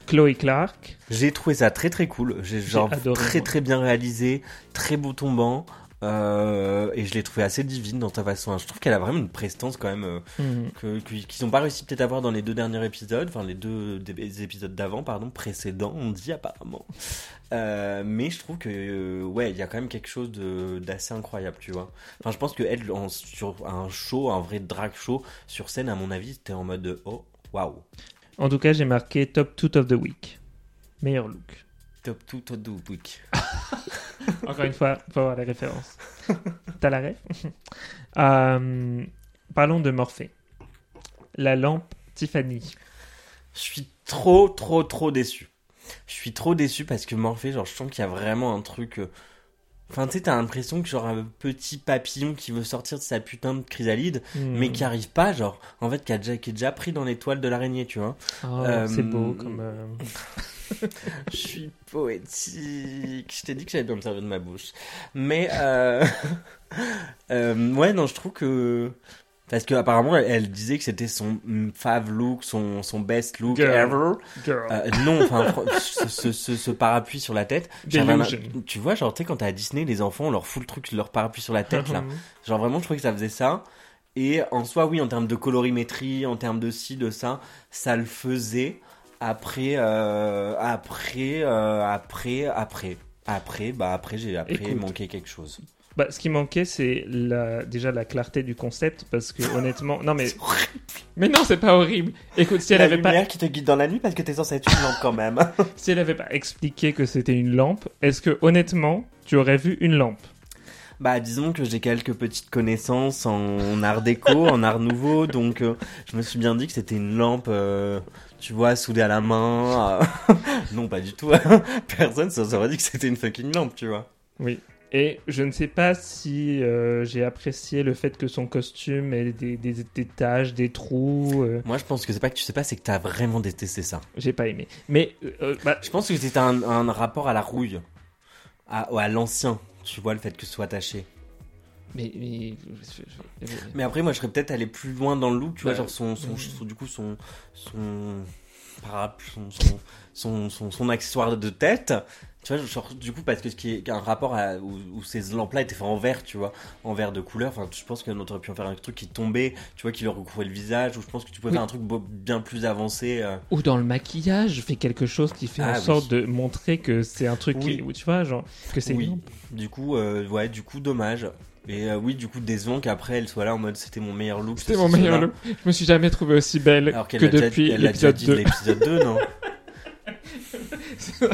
Chloé Clark, J'ai trouvé ça très très cool. J'ai genre adoré, très moi. très bien réalisé, très beau tombant. euh, et je l'ai trouvé assez divine dans ta façon. Je trouve qu'elle a vraiment une prestance quand même euh, hmm, que- qu'ils n'ont pas réussi peut-être à avoir dans les deux derniers épisodes, enfin les deux des- des épisodes d'avant, pardon, précédents, on dit apparemment. Euh, mais je trouve que ouais, il y a quand même quelque chose d'assez incroyable, tu vois. Enfin, je pense que elle en- sur un show, un vrai drag show sur scène, à mon avis, c'était en mode de, oh waouh, en tout cas, j'ai marqué Top Toot of the Week. Meilleur look. top tout top do week. Encore une fois, faut avoir les références. T'as la ref? Euh, Parlons de Morphée. La lampe Tiffany. Je suis trop, trop, trop déçu. Je suis trop déçu parce que Morphée, genre, je sens qu'il y a vraiment un truc. euh, Enfin, tu sais, t'as l'impression que genre un petit papillon qui veut sortir de sa putain de chrysalide, Hmm. mais qui arrive pas, genre, en fait, qui, a déjà, qui est déjà pris dans les toiles de l'araignée, tu vois. Oh, Euh, c'est beau comme. euh, Je suis poétique. Je t'ai dit que j'allais bien me servir de ma bouche. Mais, euh... euh, ouais, non, je trouve que. Parce qu'apparemment, elle, elle disait que c'était son fave look, son, son best look Girl. ever. Girl. Euh, non, enfin, ce, ce, ce- ce parapluie sur la tête. tu vois, genre, tu sais, quand t'es à Disney, les enfants, on leur fout le truc, leur parapluie sur la tête, là. Mhm. Genre, vraiment, je trouvais que ça faisait ça. Et en soi, oui, en termes de colorimétrie, en termes de ci, de ça, ça le faisait. Après, euh, après, euh, après, après. Après, bah après, j'ai après Écoute. manqué quelque chose. Bah, ce qui manquait, c'est la... déjà la clarté du concept, parce que honnêtement, non mais, C'est horrible. mais non, c'est pas horrible. Écoute, si elle la avait pas, lumière qui te guide dans la nuit parce que t'es censé être une lampe quand même. si elle avait pas expliqué que c'était une lampe, est-ce que honnêtement, tu aurais vu une lampe? Bah, disons que j'ai quelques petites connaissances en art déco, en art nouveau, donc euh, je me suis bien dit que c'était une lampe, euh, tu vois, soudée à la main. euh. non, pas du tout. Personne se serait dit que c'était une fucking lampe, tu vois. Oui. Et je ne sais pas si euh, j'ai apprécié le fait que son costume ait des, des, des taches, des trous. euh, Moi, je pense que c'est pas que tu sais pas, c'est que t'as vraiment détesté ça. j'ai pas aimé. Mais euh, bah, Je pense que c'était un, un rapport à la rouille, à, l'ancien. Tu vois, le fait que ce soit taché. mais, mais- Mais après, moi, je serais peut-être allé plus loin dans le look, tu vois, Bah, genre son, son, son- du coup, son, son, parapluie, son, son, son, son, accessoire de tête. Tu vois, genre, du coup, parce que ce qui est un rapport à, où, où ces lampes-là étaient faits en vert, tu vois, en vert de couleur. Enfin, je pense qu'on aurait pu en faire un truc qui tombait, tu vois, qui leur recouvrait le visage, ou je pense que tu pouvais Oui. faire un truc bien plus avancé. euh. Ou dans le maquillage, fait quelque chose qui fait Ah, en oui. sorte de montrer que c'est un truc Oui. qui, tu vois, genre, que c'est Oui. une. Du coup, euh, ouais, du coup, dommage. Et euh, oui, du coup, décevant qu'après elle soit là en mode c'était mon meilleur look. C'était mon meilleur look. Je me suis jamais trouvé aussi belle Alors qu'elle que déjà, depuis elle l'épisode dit 2. de l'épisode 2, non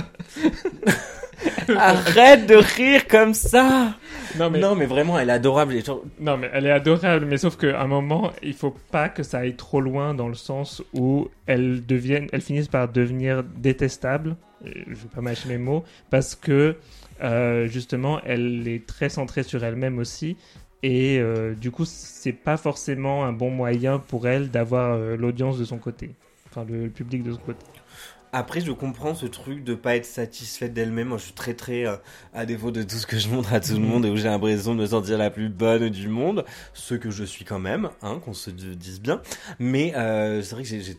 Arrête de rire comme ça non, mais, Non, mais vraiment, elle est adorable. Non, mais elle est adorable, mais sauf qu'à un moment, il faut pas que ça aille trop loin dans le sens où elles deviennent, elles finissent par devenir détestables. Et Je vais pas mâcher mes mots parce que euh, justement, elle est très centrée sur elle-même aussi. Et euh, du coup, c'est pas forcément un bon moyen pour elle d'avoir euh, l'audience de son côté. Enfin, le, le public de son côté. Après, je comprends ce truc de pas être satisfaite d'elle-même. Moi, je suis très, très euh, à défaut de tout ce que je montre à tout le Mhm. monde et où j'ai l'impression de me sentir la plus bonne du monde. Ce que je suis quand même, hein, qu'on se dise bien. Mais c'est vrai que j'ai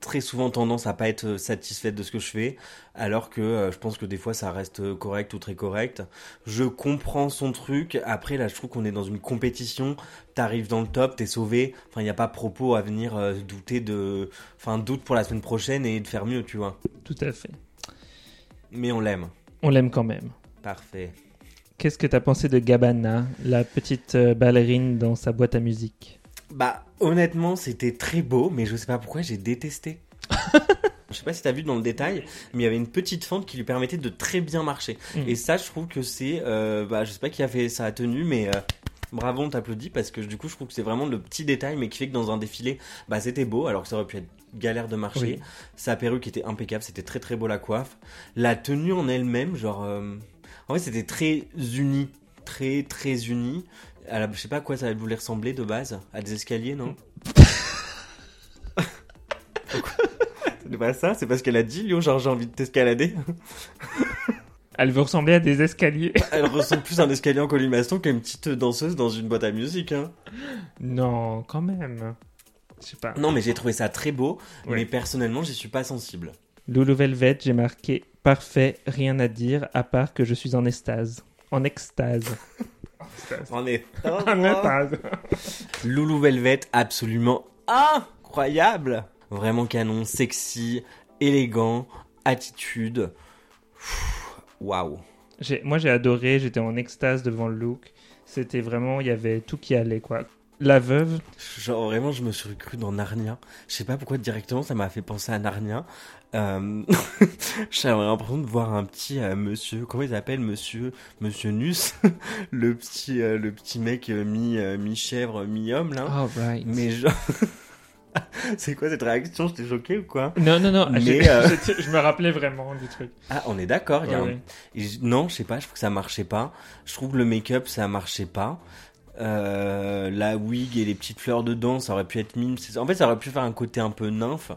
très souvent tendance à pas être satisfaite de ce que je fais, alors que euh, je pense que des fois ça reste correct ou très correct. Je comprends son truc. Après, là, je trouve qu'on est dans une compétition. T'arrives dans le top, t'es sauvé. Enfin, il n'y a pas propos à venir euh, douter de, enfin, doute pour la semaine prochaine et de faire mieux, tu vois. Tout à fait. Mais on l'aime. On l'aime quand même. Parfait. Qu'est-ce que t'as pensé de Gabbana, la petite euh, ballerine dans sa boîte à musique? Bah, honnêtement, c'était très beau, mais je sais pas pourquoi j'ai détesté. je sais pas si t'as vu dans le détail, mais il y avait une petite fente qui lui permettait de très bien marcher. Mm. Et ça, je trouve que c'est, euh, bah, je sais pas qui a fait sa tenue, mais euh, bravo, on t'applaudit parce que du coup, je trouve que c'est vraiment le petit détail, mais qui fait que dans un défilé, bah, c'était beau, alors que ça aurait pu être galère de marcher. Oui. Sa perruque était impeccable, c'était très très beau la coiffe. La tenue en elle-même, genre, euh, en fait, c'était très uni, très très uni. À la- je sais pas à quoi ça voulait ressembler de base, à des escaliers, non? C'est pas ça, c'est parce qu'elle a dit, Lyon, genre j'ai envie de t'escalader. Elle veut ressembler à des escaliers. Elle ressemble plus à un escalier en colimaçon qu'à une petite danseuse dans une boîte à musique. Hein. non, quand même. Je sais pas. Non, mais j'ai trouvé ça très beau, Ouais. mais personnellement, j'y suis pas sensible. Loulou Velvet, j'ai marqué parfait, rien à dire, à part que je suis en extase. En extase. On est. Loulou Velvet, absolument incroyable. Vraiment canon, sexy, élégant, attitude. Waouh. Moi, j'ai adoré, j'étais en extase devant le look. C'était vraiment, il y avait tout qui allait, quoi. La veuve, Genre vraiment, je me suis cru dans Narnia. Je sais pas pourquoi directement ça m'a fait penser à Narnia. Euh... J'avais l'impression de voir un petit euh, monsieur, comment il s'appelle, monsieur, monsieur Nus, le petit, euh, le petit mec euh, mi, euh, mi chèvre, mi homme là. oh right. Mais genre, c'est quoi cette réaction? Je t'ai choqué ou quoi? Non, non, non, Mais, euh, j'étais- je me rappelais vraiment du truc. Ah, on est d'accord. il y a Ouais, un- ouais. Non, je sais pas. Je trouve que ça marchait pas. Je trouve que le make-up ça marchait pas. Euh, la wig et les petites fleurs dedans, ça aurait pu être mime. En fait, ça aurait pu faire un côté un peu nymphe,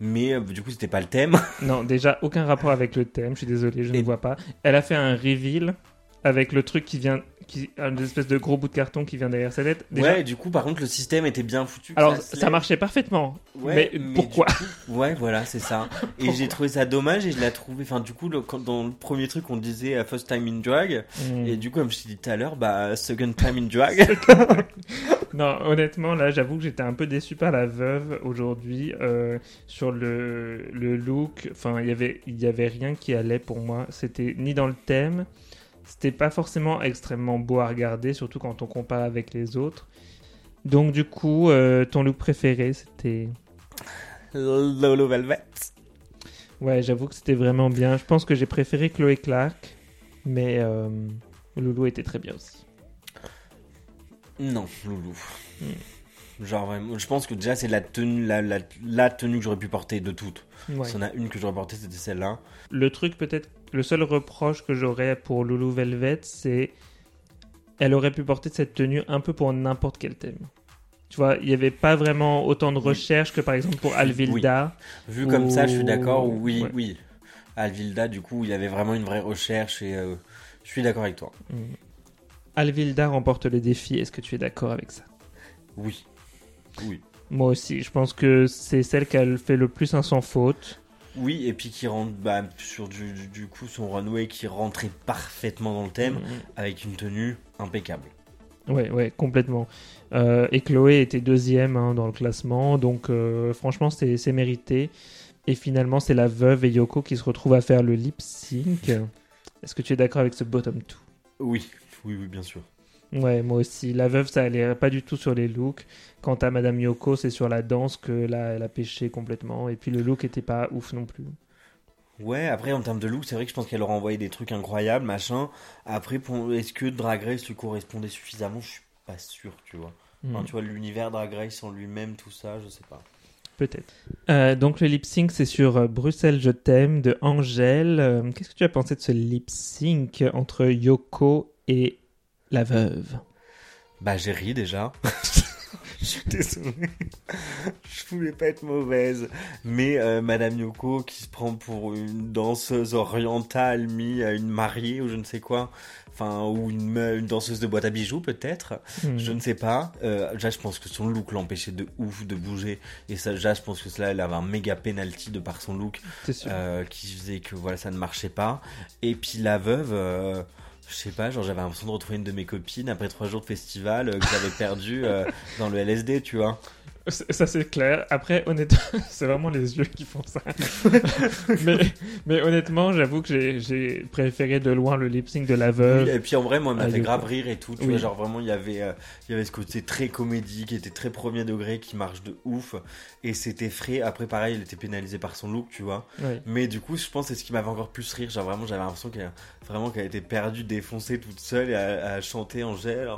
mais euh, du coup, c'était pas le thème. Non, déjà, aucun rapport avec le thème, je suis désolé, je Et- ne vois pas. Elle a fait un reveal avec le truc qui vient, qui, une espèce de gros bout de carton qui vient derrière sa tête. Déjà, Ouais, du coup, par contre, le système était bien foutu. alors ça marchait parfaitement. Ouais, mais, mais pourquoi coup- Ouais, voilà, c'est ça. Et j'ai trouvé ça dommage et je l'ai trouvé. Enfin, du coup, le- quand, dans le premier truc, on disait euh, first time in drag. Hmm. Et du coup, comme je t'ai dit tout à l'heure, bah, second time in drag. Non, honnêtement, là, j'avoue que j'étais un peu déçu par la veuve aujourd'hui euh, sur le, le look. Enfin, il y avait, il y avait rien qui allait pour moi. C'était ni dans le thème. C'était pas forcément extrêmement beau à regarder, surtout quand on compare avec les autres. Donc, du coup, euh, ton look préféré, c'était? Lolo Velvet. Ouais, j'avoue que c'était vraiment bien. Je pense que j'ai préféré Chloé Clark, mais euh, Loulou était très bien aussi. Non, Loulou. Hmm. Genre vraiment, je pense que déjà c'est la tenue, la, la, la tenue que j'aurais pu porter de toutes. Ouais. S'il y en a une que j'aurais portée, c'était celle-là. Le truc peut-être, le seul reproche que j'aurais pour Loulou Velvet, c'est elle aurait pu porter cette tenue un peu pour n'importe quel thème. Tu vois, il n'y avait pas vraiment autant de Oui. recherche que par exemple pour Alvilda. Vu comme ça, je suis d'accord. Oui, ouais. oui. Alvilda, du coup, il y avait vraiment une vraie recherche et euh, je suis d'accord avec toi. Mm. Alvilda remporte le défi. Est-ce que tu es d'accord avec ça? Oui. Oui. Moi aussi, je pense que c'est celle qui a fait le plus un sans faute. Oui, et puis qui rentre bah, sur du, du, du coup son runway qui rentrait parfaitement dans le thème Mm. avec une tenue impeccable. Ouais, ouais, complètement. Euh, et Chloé était deuxième hein, dans le classement, donc euh, franchement, c'est c'est mérité. Et finalement, c'est la veuve et Yoko qui se retrouvent à faire le lip sync. Est-ce que tu es d'accord avec ce bottom 2 Oui, oui, oui, bien sûr. Ouais, moi aussi. La veuve, ça allait pas du tout sur les looks. Quant à Madame Yoko, c'est sur la danse que là, elle a pêché complètement. Et puis le look était pas ouf non plus. Ouais, après en termes de look, c'est vrai que je pense qu'elle aurait envoyé des trucs incroyables, machin. Après, pour... est-ce que Drag Race lui correspondait suffisamment? Je suis pas sûr, tu vois. Enfin, Hmm. tu vois, l'univers Drag Race en lui-même, tout ça, je sais pas. Peut-être. Euh, donc le lip sync, c'est sur euh, Bruxelles, je t'aime de Angèle. Euh, Qu'est-ce que tu as pensé de ce lip sync entre Yoko et la veuve Bah, j'ai ri déjà. Je suis désolé. Je voulais pas être mauvaise. Mais euh, Madame Yoko qui se prend pour une danseuse orientale mis à une mariée ou je ne sais quoi. Enfin, ou une, danseuse de boîte à bijoux peut-être. Hmm. Je ne sais pas. Euh, déjà, je pense que son look l'empêchait de ouf de bouger. Et ça, déjà, je pense que cela, elle avait un méga penalty de par son look. Sûr. euh, qui faisait que voilà ça ne marchait pas et puis la veuve euh, je sais pas genre j'avais l'impression de retrouver une de mes copines après trois jours de festival euh, que j'avais perdu euh, dans le LSD tu vois Ça c'est clair. Après, honnêtement, c'est vraiment les yeux qui font ça. mais, mais honnêtement, j'avoue que j'ai- préféré de loin le lip sync de la veuve. Oui, et puis en vrai moi elle m'a Ah, fait grave rire et tout tu Oui. vois genre vraiment il y avait euh, il y avait ce côté très comédie qui était très premier degré qui marche de ouf et c'était frais après pareil elle était pénalisée par son look tu vois mais du coup je pense que c'est ce qui m'avait encore plus rire genre vraiment j'avais l'impression qu'elle vraiment qu'elle était perdue défoncée toute seule et à, à chanter Angèle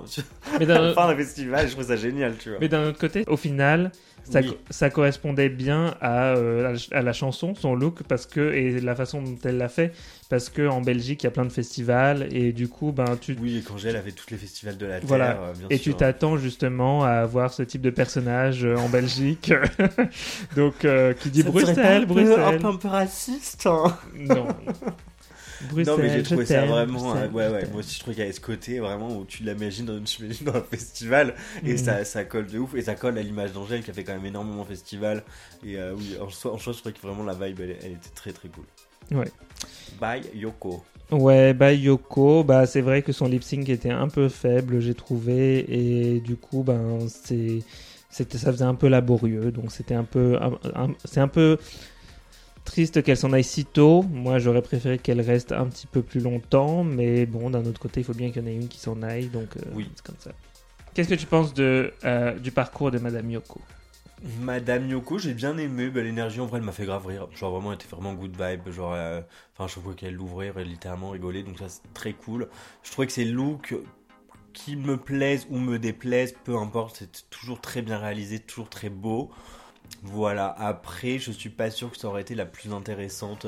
Mais à d'un la fin d'un festival je trouve ça génial tu vois mais d'un autre côté, au final, ça, Oui. co- ça correspondait bien à, euh, à la chanson, son look, parce que et la façon dont elle l'a fait, parce que en Belgique il y a plein de festivals et du coup, ben tu Oui, et qu'Angèle avait tous les festivals de la Terre, Voilà. euh, bien Et sûr. tu t'attends justement à avoir ce type de personnage euh, en Belgique. Donc, euh, qui dit Ça Bruxelles, pas un peu- Bruxelles. Un peu, un peu raciste, hein Non. Bruxelles, non, mais j'ai trouvé ça vraiment. Euh, ouais, ouais. Moi aussi, je trouve qu'il y a ce côté vraiment où tu l'imagines dans, tu un festival et Mhm. ça, ça colle de ouf. Et ça colle à l'image d'Angèle qui a fait quand même énormément festival. Et euh, oui, en soi, en soi, je trouvais que vraiment la vibe, elle, elle était très très cool. Ouais. Bye Yoko. Ouais, bah Yoko, bah c'est vrai que son lip sync était un peu faible, j'ai trouvé, et du coup, ben c'est, c'était, ça faisait un peu laborieux, donc c'était un peu, c'est un peu triste qu'elle s'en aille si tôt. Moi, j'aurais préféré qu'elle reste un petit peu plus longtemps, mais bon, d'un autre côté, il faut bien qu'il y en ait une qui s'en aille, donc euh, Oui. c'est comme ça. Qu'est-ce que tu penses de, euh, du parcours de Madame Yoko? Madame Yoko, j'ai bien aimé. Bah, L'énergie, en vrai, elle m'a fait grave rire. Genre, vraiment, elle était vraiment good vibe. Genre, euh, enfin, je vois qu'elle l'ouvrait, elle littéralement rigolait. Donc, ça, c'est très cool. Je trouvais que ces looks qui me plaisent ou me déplaisent, peu importe, c'est toujours très bien réalisé, toujours très beau. Voilà. Après, je suis pas sûr que ça aurait été la plus intéressante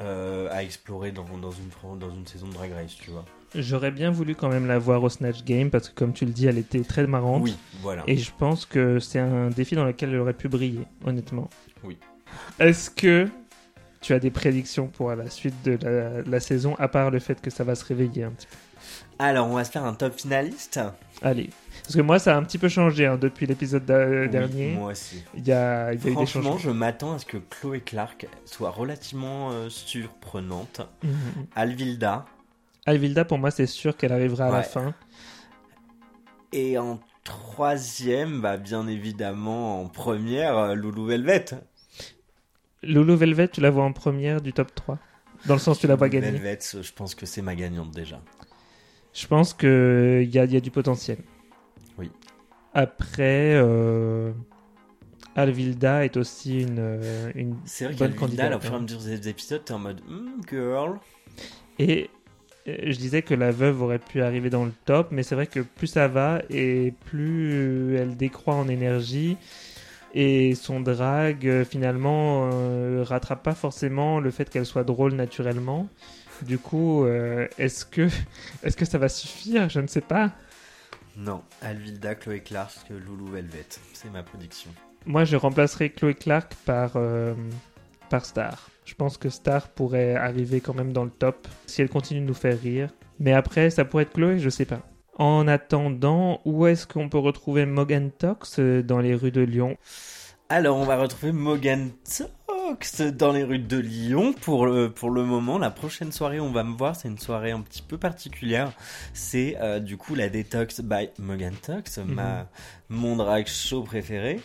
euh, à explorer dans, dans, une, fran- dans une saison de Drag Race, tu vois. J'aurais bien voulu quand même la voir au Snatch Game, parce que comme tu le dis, elle était très marrante. Oui, voilà. Et je pense que c'est un défi dans lequel elle aurait pu briller, honnêtement. Oui. Est-ce que tu as des prédictions pour la suite de la, la saison, à part le fait que ça va se réveiller un petit peu? Alors, on va se faire un top finaliste. Allez. Parce que moi, ça a un petit peu changé hein, depuis l'épisode Oui, dernier. moi aussi. Il y a, il y a eu des Franchement, je m'attends à ce que Chloé Clark soit relativement euh, surprenante. Mhm. Alvilda. Alvilda, pour moi, c'est sûr qu'elle arrivera à la fin. Et en troisième, bah, bien évidemment, en première, euh, Loulou Velvet. Lulu Velvet, tu la vois en première du top 3 Dans le sens, tu la vois Loulou gagner. Velvet, je pense que c'est ma gagnante déjà. Je pense qu'il y a, il y a du potentiel. Oui. Après, euh, Alvilda est aussi une, euh, une C'est vrai bonne qu'Alvilda, candidate. au fur et à hein. mesure des épisodes, t'es en mode Hmm, girl. Et euh, je disais que la veuve aurait pu arriver dans le top, mais c'est vrai que plus ça va et plus elle décroît en énergie. Et son drag, finalement, euh, rattrape pas forcément le fait qu'elle soit drôle naturellement. Du coup, euh, est-ce que, est que ça va suffire? Je ne sais pas. Non, Alvilda, Chloé Clark, Loulou Velvet. C'est ma prédiction. Moi, je remplacerai Chloé Clark par, euh, par Star. Je pense que Star pourrait arriver quand même dans le top si elle continue de nous faire rire. Mais après, ça pourrait être Chloé, je sais pas. En attendant, où est-ce qu'on peut retrouver Morgan Tox euh, dans les rues de Lyon? Alors, on va retrouver Morgan Tox dans les rues de Lyon. Pour le, pour le moment, la prochaine soirée, on va me voir. C'est une soirée un petit peu particulière. C'est euh, du coup la Detox by Morgan Tox, ma, mon drag show préféré.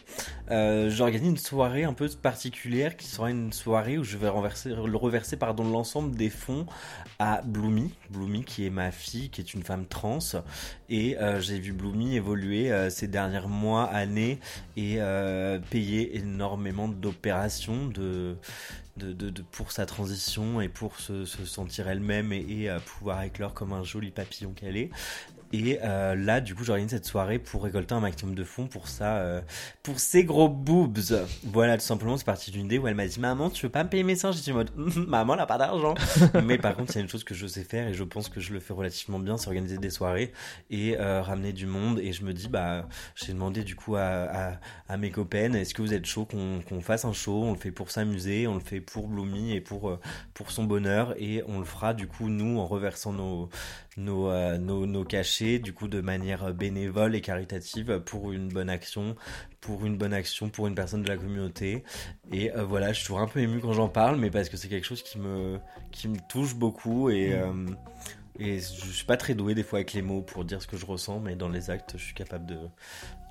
Euh, J'organise une soirée un peu particulière qui sera une soirée où je vais renverser, reverser pardon, l'ensemble des fonds à Bloomy. Bloomy qui est ma fille, qui est une femme trans. Et euh, j'ai vu Bloomy évoluer euh, ces derniers mois, années et payer énormément d'opérations de, de, pour sa transition et pour se, se sentir elle-même et, pouvoir éclore comme un joli papillon qu'elle est. Et euh, là, du coup, j'organise cette soirée pour récolter un maximum de fonds pour ça, euh, pour ses gros boobs. Voilà, tout simplement, c'est parti d'une idée où elle m'a dit Maman, tu veux pas me payer mes seins? Mode Hum, Maman, elle a pas d'argent. Mais par contre, c'est une chose que je sais faire et je pense que je le fais relativement bien c'est organiser des soirées et euh, ramener du monde. Et je me dis Bah, j'ai demandé du coup à, à, à mes copaines Est-ce que vous êtes chaud qu'on qu'on fasse un show? On le fait pour s'amuser, on le fait pour Bloomy et pour, euh, pour son bonheur. Et on le fera du coup, nous, en reversant nos, nos, euh, nos, nos cachets, du coup, de manière bénévole et caritative pour une bonne action, pour une bonne action, pour une personne de la communauté. Et euh, voilà, je suis toujours un peu ému quand j'en parle, mais parce que c'est quelque chose qui me, qui me touche beaucoup et, euh, et je suis pas très doué des fois avec les mots pour dire ce que je ressens, mais dans les actes, je suis capable de,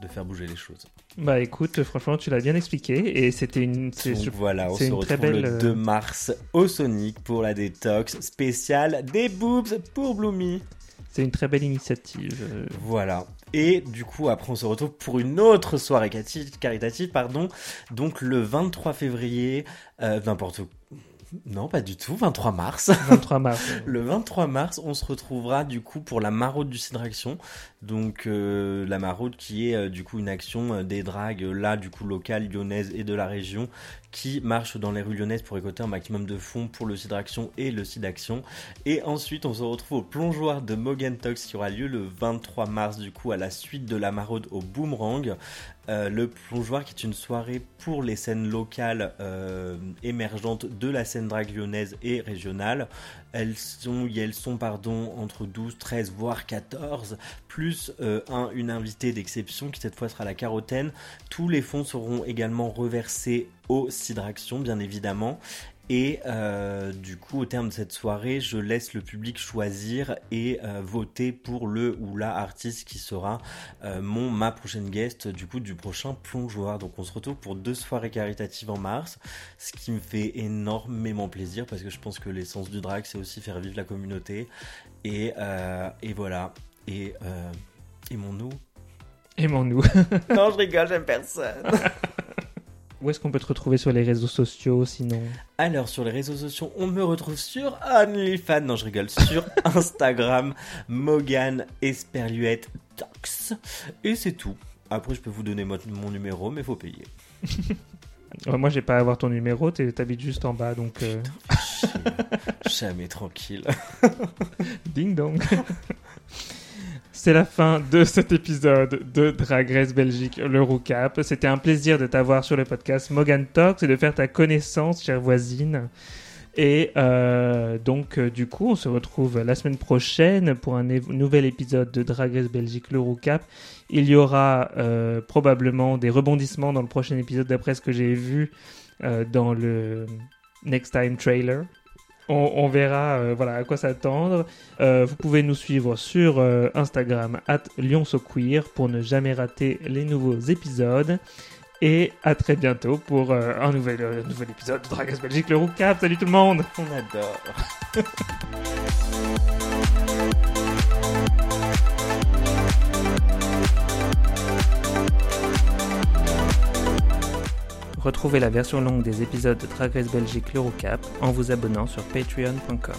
de faire bouger les choses. Bah écoute, franchement, tu l'as bien expliqué et c'était une. Donc je- voilà, on se retrouve belle, le euh, 2 mars au Sonic pour la détox spéciale des boobs pour Bloomy. C'est une très belle initiative. euh, Voilà. Et du coup, après, on se retrouve pour une autre soirée caritative, pardon. Donc le 23 février, euh, n'importe où. Non, pas du tout, 23 mars. 23 mars. Le 23 mars, on se retrouvera du coup pour la maraude du Cidraction. Donc euh, la maraude qui est euh, du coup une action euh, des dragues là du coup locales lyonnaises et de la région qui marche dans les rues lyonnaises pour récolter un maximum de fonds pour le Cidraction et le Cidaction. Et ensuite, on se retrouve au plongeoir de Mogan Tox qui aura lieu le 23 mars du coup à la suite de la maraude au Boomerang. Euh, le plongeoir qui est une soirée pour les scènes locales euh, émergentes de la scène drague lyonnaise et régionale. elles sont, elles sont pardon, entre 12, 13, voire 14, plus un, une invitée d'exception qui cette fois sera la carotène. Tous les fonds seront également reversés au Sidraction, bien évidemment. Et euh, du coup, au terme de cette soirée, je laisse le public choisir et euh, voter pour le ou la artiste qui sera euh, mon ma prochaine guest du coup du prochain plongeoir. Donc on se retrouve pour deux soirées caritatives en mars, ce qui me fait énormément plaisir parce que je pense que l'essence du drag c'est aussi faire vivre la communauté et, et voilà et aimons-nous. Aimons-nous. non, je rigole, j'aime personne. Où est-ce qu'on peut te retrouver sur les réseaux sociaux sinon Alors sur les réseaux sociaux, on me retrouve sur OnlyFans, non je rigole, sur Instagram, Mogan Esperluette Tox. Et c'est tout. Après je peux vous donner mon, numéro, mais faut payer. moi j'ai pas à avoir ton numéro, t'habites juste en bas donc... Euh... Jamais tranquille. Ding dong. C'est la fin de cet épisode de Drag Race Belgique, le recap. C'était un plaisir de t'avoir sur le podcast Mogan Talks et de faire ta connaissance, chère voisine. Et euh, donc, euh, du coup, on se retrouve la semaine prochaine pour un nouvel épisode de Drag Race Belgique, le recap. Il y aura euh, probablement des rebondissements dans le prochain épisode d'après ce que j'ai vu dans le Next Time trailer on, verra euh, voilà, à quoi s'attendre. Euh, vous pouvez nous suivre sur euh, Instagram, at LyonSoQueer, pour ne jamais rater les nouveaux épisodes. Et à très bientôt pour un nouvel, nouvel épisode de Dragas Belgique, le Roucap. Salut tout le monde On adore Retrouvez la version longue des épisodes de Drag Race Belgique l'Eurocap en vous abonnant sur patreon.com.